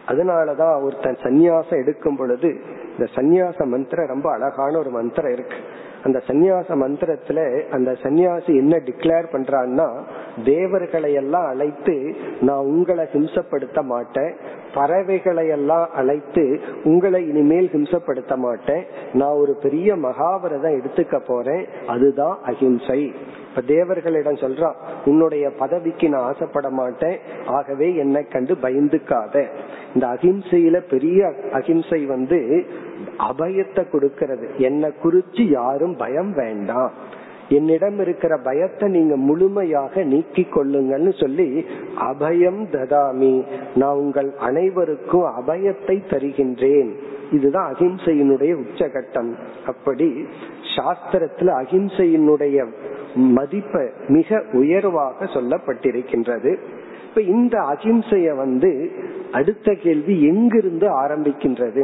அதனாலதான் ஒருத்தன் சந்நியாசம் எடுக்கும் பொழுது இந்த சந்நியாச மந்திரம் ரொம்ப அழகான ஒரு மந்திரம் இருக்கு. அந்த சந்நியாச மந்திரத்துல அந்த சன்னியாசி என்ன டிக்ளேர் பண்றான்னா தேவர்களை எல்லாம் அழைத்து நான் உங்களை ஹிம்சப்படுத்த மாட்டேன். பறவைகளை எல்லாம் அழைத்து உங்களை இனிமேல் ஹிம்சப்படுத்த மாட்டேன். நான் ஒரு பெரிய மகாவிரதம் எடுத்துக்க போறேன். அதுதான் அஹிம்சை. இப்ப தேவர்களிடம் சொல்றான் உன்னுடைய பதவிக்கு நான் ஆசைப்பட மாட்டேன். ஆகவே என்னை கண்டு பயந்துக்காத. இந்த அகிம்சையில பெரிய அகிம்சை வந்து அபயத்தை கொடுக்கிறது. என்னை குறிச்சு யாரும் பயம் வேண்டாம். என்னிடம் இருக்கிற பயத்தை நீங்க முழுமையாக நீக்கி கொள்ளுங்கள்னு சொல்லி அபயம் ததாமி நான் உங்கள் அனைவருக்கும் அபயத்தை தருகின்றேன். இதுதான் அகிம்சையினுடைய உச்சகட்டம். அப்படி சாஸ்திரத்துல அகிம்சையினுடைய மதிப்பை மிக உயர்வாக சொல்லப்பட்டிருக்கின்றது. இப்ப இந்த அகிம்சைய வந்து அடுத்த கேள்வி எங்கிருந்து ஆரம்பிக்கின்றது?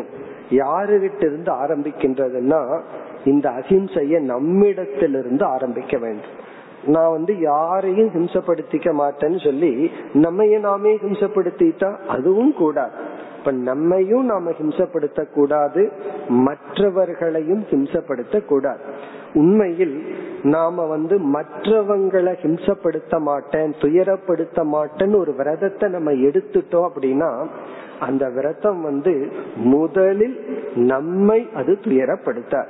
யாருகிட்ட இருந்து ஆரம்பிக்கின்றதுன்னா இந்த அஹிம்சைய நம்மிடத்திலிருந்து ஆரம்பிக்க வேண்டும். நான் வந்து யாரையும் ஹிம்சப்படுத்திக்க மாட்டேன்னு சொல்லி நம்மைய நாமே ஹிம்சப்படுத்திட்டா அதுவும் கூடாது. இப்ப நம்மையும் நாம ஹிம்சப்படுத்த கூடாது மற்றவர்களையும் ஹிம்சப்படுத்த கூடாது உண்மையில் நாம வந்து மற்றவங்களை ஹிம்சப்படுத்த மாட்டேன் துயரப்படுத்த மாட்டேன்னு ஒரு விரதத்தை நம்ம எடுத்துட்டோம் அப்படின்னா அந்த விரதம் வந்து முதலில் நம்மை அது துயரப்படுத்த.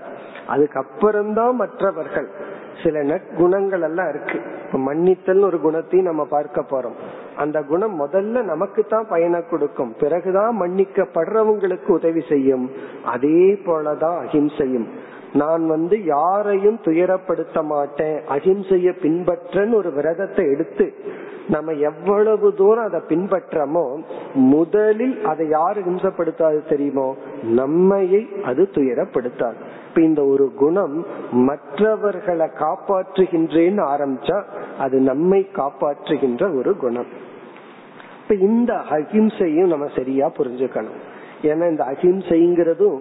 அதுக்கப்புறம்தான் மற்றவர்கள். சில நற்குணங்கள் எல்லாம் இருக்கு. இப்ப மன்னித்தல் ஒரு குணத்தையும் நம்ம பார்க்க போறோம். அந்த குணம் முதல்ல நமக்கு தான் பயனை கொடுக்கும். பிறகுதான் மன்னிக்கப்படுறவங்களுக்கு உதவி செய்யும். அதே போலதான் அகிம்சையும். நான் வந்து யாரையும் துயரப்படுத்த மாட்டேன். அகிம்சைய பின்பற்றன்னு ஒரு விரதத்தை எடுத்து நம்ம எவ்வளவு தூரம் அதை பின்பற்றமோ முதலில் அதை யாரு ஹிம்சப்படுத்தாது தெரியுமோ நம்மையை அது துயரப்படுத்தாது. இப்ப இந்த ஒரு குணம் மற்றவர்களை காப்பாற்றுகின்றேன்னு ஆரம்பிச்சா அது நம்மை காப்பாற்றுகின்ற ஒரு குணம். இப்ப இந்த அஹிம்சையும் நம்ம சரியா புரிஞ்சுக்கணும். ஏன்னா இந்த அஹிம்சைங்கிறதும்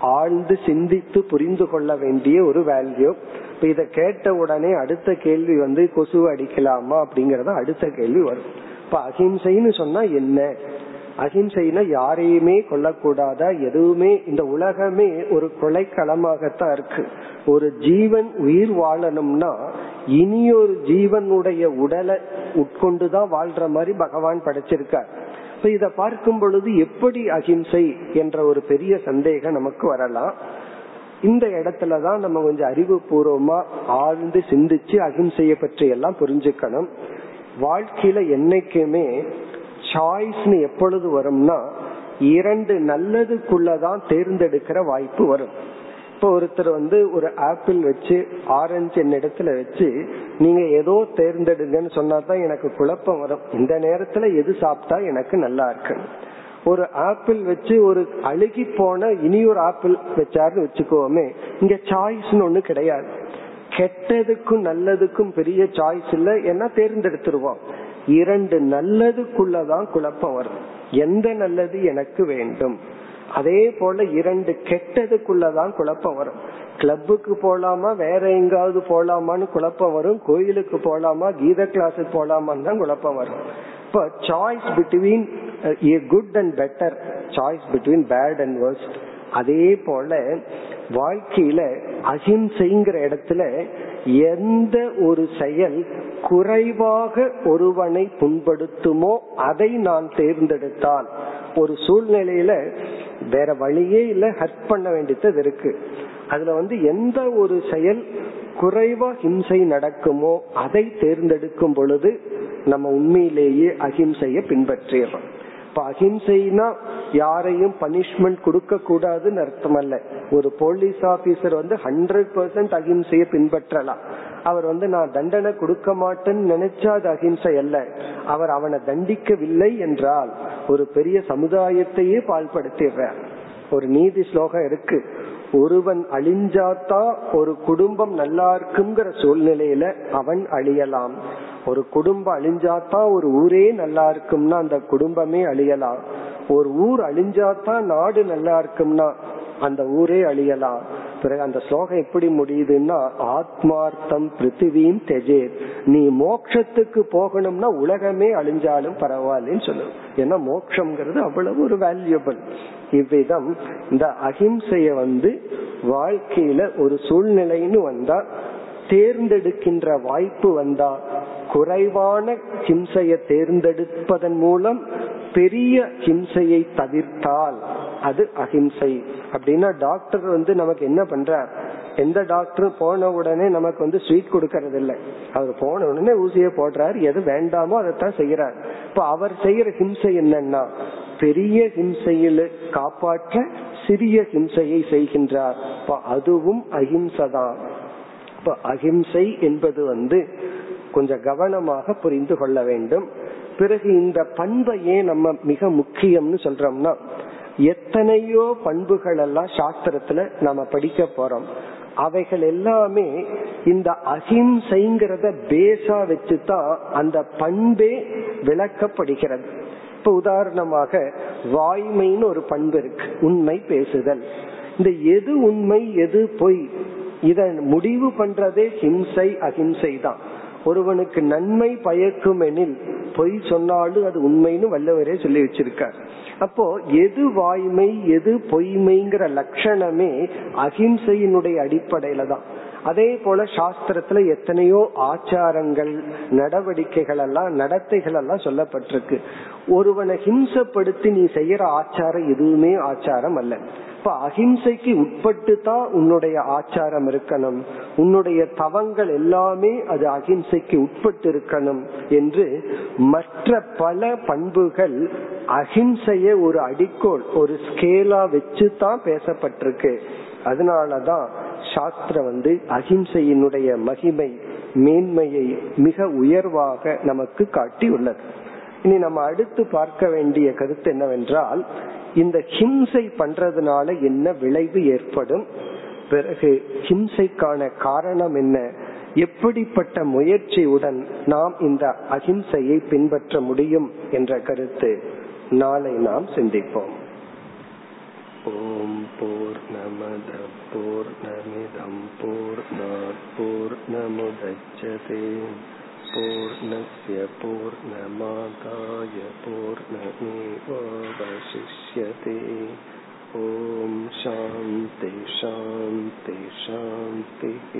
ஆழ்ந்து சிந்தித்து புரிந்து கொள்ள வேண்டிய ஒரு வேல்யூ இப்ப இத கேட்ட உடனே அடுத்த கேள்வி வந்து கொசு அடிக்கலாமா அப்படிங்கறத அடுத்த கேள்வி வரும். இப்ப அஹிம்சைன்னு சொன்னா என்ன? அஹிம்சைனா யாரையுமே கொல்லக்கூடாதா? எதுவுமே இந்த உலகமே ஒரு கொலைக்களமாகத்தான் இருக்கு. ஒரு ஜீவன் உயிர் வாழணும்னா இனி ஒரு ஜீவனுடைய உடலை உட்கொண்டுதான் வாழ்ற மாதிரி பகவான் படைச்சிருக்கார். இப்ப இத பார்க்கும் பொழுது எப்படி அகிம்சை என்ற ஒரு பெரிய சந்தேகம் நமக்கு வரலாம். இந்த இடத்துலதான் நம்ம கொஞ்சம் அறிவு பூர்வமா ஆழ்ந்து சிந்திச்சு அகிம்சைய பற்றி எல்லாம் புரிஞ்சுக்கணும். வாழ்க்கையில என்னைக்குமே சாய்ஸ்னு எப்பொழுது வரும்னா இரண்டு நல்லதுக்குள்ளதான் தேர்ந்தெடுக்கிற வாய்ப்பு வரும். இப்ப ஒருத்தர் வந்து ஒரு ஆப்பிள் வச்சு ஆரஞ்சு என்ன இடத்துல வச்சு நீங்க ஏதோ தேர்ந்தெடுங்கன்னு சொன்னாதான் எனக்கு குழப்பம் வரும். இந்த நேரத்துல எது சாப்பிட்டா எனக்கு நல்லா இருக்கு ஒரு ஆப்பிள் வச்சு ஒரு அழுகி போன இனி ஒரு ஆப்பிள் வச்சாருன்னு வச்சுக்கோமே இங்க சாய்ஸ்னு ஒண்ணு கிடையாது. கெட்டதுக்கும் நல்லதுக்கும் பெரிய சாய்ஸ் இல்ல ஏன்னா தேர்ந்தெடுத்துருவோம்? இரண்டு நல்லதுக்குள்ளதான் குழப்பம் வரும் எந்த நல்லது எனக்கு வேண்டும்? அதே போல இரண்டு கெட்டதுக்குள்ளதான் குழப்பம் வரும். கிளப்புக்கு போலாமா வேற எங்காவது போலாமான்னு குழப்பம் வரும். கோயிலுக்கு போலாமா கீத கிளாஸுக்கு போலாமான்னு தான் குழப்பம் வரும். இப்ப choice between a good and better choice between bad and worst அதே போல வாழ்க்கையில அஹிம்சைங்கிற இடத்துல எந்த ஒரு செயல் குறைவாக ஒருவனை புண்படுத்துமோ அதை நான் தேர்ந்தெடுத்தால் ஒரு சூழ்நிலையில வேற வழியே இல்ல ஹர்ட் பண்ண வேண்டியது இருக்கு. அதுல வந்து எந்த ஒரு செயல் குறைவா ஹிம்சை நடக்குமோ அதை தேர்ந்தெடுக்கும் பொழுது நம்ம உண்மையிலேயே அஹிம்சைய பின்பற்றிடுறோம். இப்ப அஹிம்சைனா யாரையும் பனிஷ்மெண்ட் கொடுக்க கூடாதுன்னு அர்த்தம் அல்ல ஒரு போலீஸ் ஆபீசர் வந்து ஹண்ட்ரட் பர்சன்ட் அஹிம்சைய பின்பற்றலாம். அவர் வந்து நான் தண்டனை கொடுக்க மாட்டேன்னு நினைச்சா அது அஹிம்சை அல்ல. அவர் அவனை தண்டிக்கவில்லை என்றால் ஒரு பெரிய சமுதாயத்தையே பால்படுத்திடுறார். ஒரு நீதி ஸ்லோகம் இருக்கு. ஒருவன் அழிஞ்சாதான் ஒரு குடும்பம் நல்லா இருக்குங்கிற சூழ்நிலையில அவன் அழியலாம். ஒரு குடும்பம் அழிஞ்சாதான் ஒரு ஊரே நல்லா இருக்கும்னா அந்த குடும்பமே அழியலாம். ஒரு ஊர் அழிஞ்சாதான் நாடு நல்லா இருக்கும்னா அந்த ஊரே அழியலாம். பிறகு அந்த ஸ்லோகம் எப்படி முடியுதுன்னா ஆத்மார்த்தம் பிருத்திவியும் தெஜே. நீ மோக்ஷத்துக்கு போகணும்னா உலகமே அழிஞ்சாலும் பரவாயில்லன்னு சொல்லுவோம் ஏன்னா மோக்ஷங்கிறது அவ்வளவு ஒரு வேல்யூபிள் இவ்விதம் இந்த அஹிம்சைய வந்து வாழ்க்கையில ஒரு சூழ்நிலைன்னு வந்தா தேர்ந்தெடுக்கின்ற வாய்ப்பு வந்தா குறைவான ஹிம்சையை தேர்ந்தெடுப்பதன் மூலம் பெரிய ஹிம்சையை தவிர்த்தால் அது அஹிம்சை. அப்படின்னா டாக்டர் வந்து நமக்கு என்ன பண்றார்? எந்த டாக்டர் போன உடனே நமக்கு வந்து ஸ்வீட் கொடுக்கறது இல்லை அவர் போன உடனே ஊசியை போடுறார் எது வேண்டாமோ அதைத்தான் செய்யறார் இப்ப அவர் செய்யற ஹிம்சை என்னன்னா பெரிய ஹிம்சையில காப்பாற்ற சிறிய ஹிம்சையை செய்கின்றார். அதுவும் அஹிம்சைதான் இப்ப அஹிம்சை என்பது வந்து கொஞ்சம் கவனமாக புரிந்து கொள்ள வேண்டும். பிறகு இந்த பண்பை ஏன் நம்ம மிக முக்கியம்னு சொல்றோம்னா எத்தனையோ பண்புகள் எல்லாம் சாஸ்திரத்துல நாம படிக்க போறோம். அவைகள் எல்லாமே இந்த அஹிம்சைங்கிறத பேஸா வச்சுதான் அந்த பண்பே விளக்கப்படுகிறது. இப்ப உதாரணமாக வாய்மைன்னு ஒரு பண்பு இருக்கு உண்மை பேசுதல். இந்த எது உண்மை எது பொய் இத முடிவு பண்றதே ஹிம்சை அஹிம்சை தான் ஒருவனுக்கு நன்மை பயக்கும் எனில் பொய் சொன்னாலும் அது உண்மைன்னு வல்லவரே சொல்லி வச்சிருக்கார். அப்போ எது வாய்மை எது பொய்மைங்கிற லட்சணமே அஹிம்சையினுடைய அடிப்படையில தான் அதே போல சாஸ்திரத்துல எத்தனையோ ஆச்சாரங்கள் நடவடிக்கைகள் எல்லாம் நடத்தைகள் எல்லாம் சொல்லப்பட்டிருக்கு. ஒருவனை ஹிம்சப்படுத்தி நீ செய்யற ஆச்சாரம் எதுவுமே ஆச்சாரம் அல்ல. இப்ப அஹிம்சைக்கு உட்பட்டு தான் உன்னுடைய ஆச்சாரம் இருக்கணும். உன்னுடைய தவங்கள் எல்லாமே அது அஹிம்சைக்கு உட்பட்டு இருக்கணும் என்று மற்ற பல பண்புகள் அஹிம்சைய ஒரு அடிக்கோள் ஒரு ஸ்கேலா வச்சு தான் பேசப்பட்டிருக்கு. அதனாலதான் சாஸ்திரம் வந்து அஹிம்சையினுடைய மகிமை மேன்மையை மிக உயர்வாக நமக்கு காட்டி உள்ளது இனி நம்ம அடுத்து பார்க்க வேண்டிய கருத்து என்னவென்றால் இந்த ஹிம்சை பண்றதுனால என்ன விளைவு ஏற்படும்? பிறகு ஹிம்சைக்கான காரணம் என்ன? எப்படிப்பட்ட முயற்சியுடன் நாம் இந்த அகிம்சையை பின்பற்ற முடியும் என்ற கருத்து? நாளை நாம் சிந்திப்போம். ॐ पूर्णमदपूर्णमिदम्पूर्णापूर्णमुदच्छते पूर्णस्य पूर्णमादाय पूर्णमेवावशिष्यते ॐ शान्ति शान्ति शान्तिः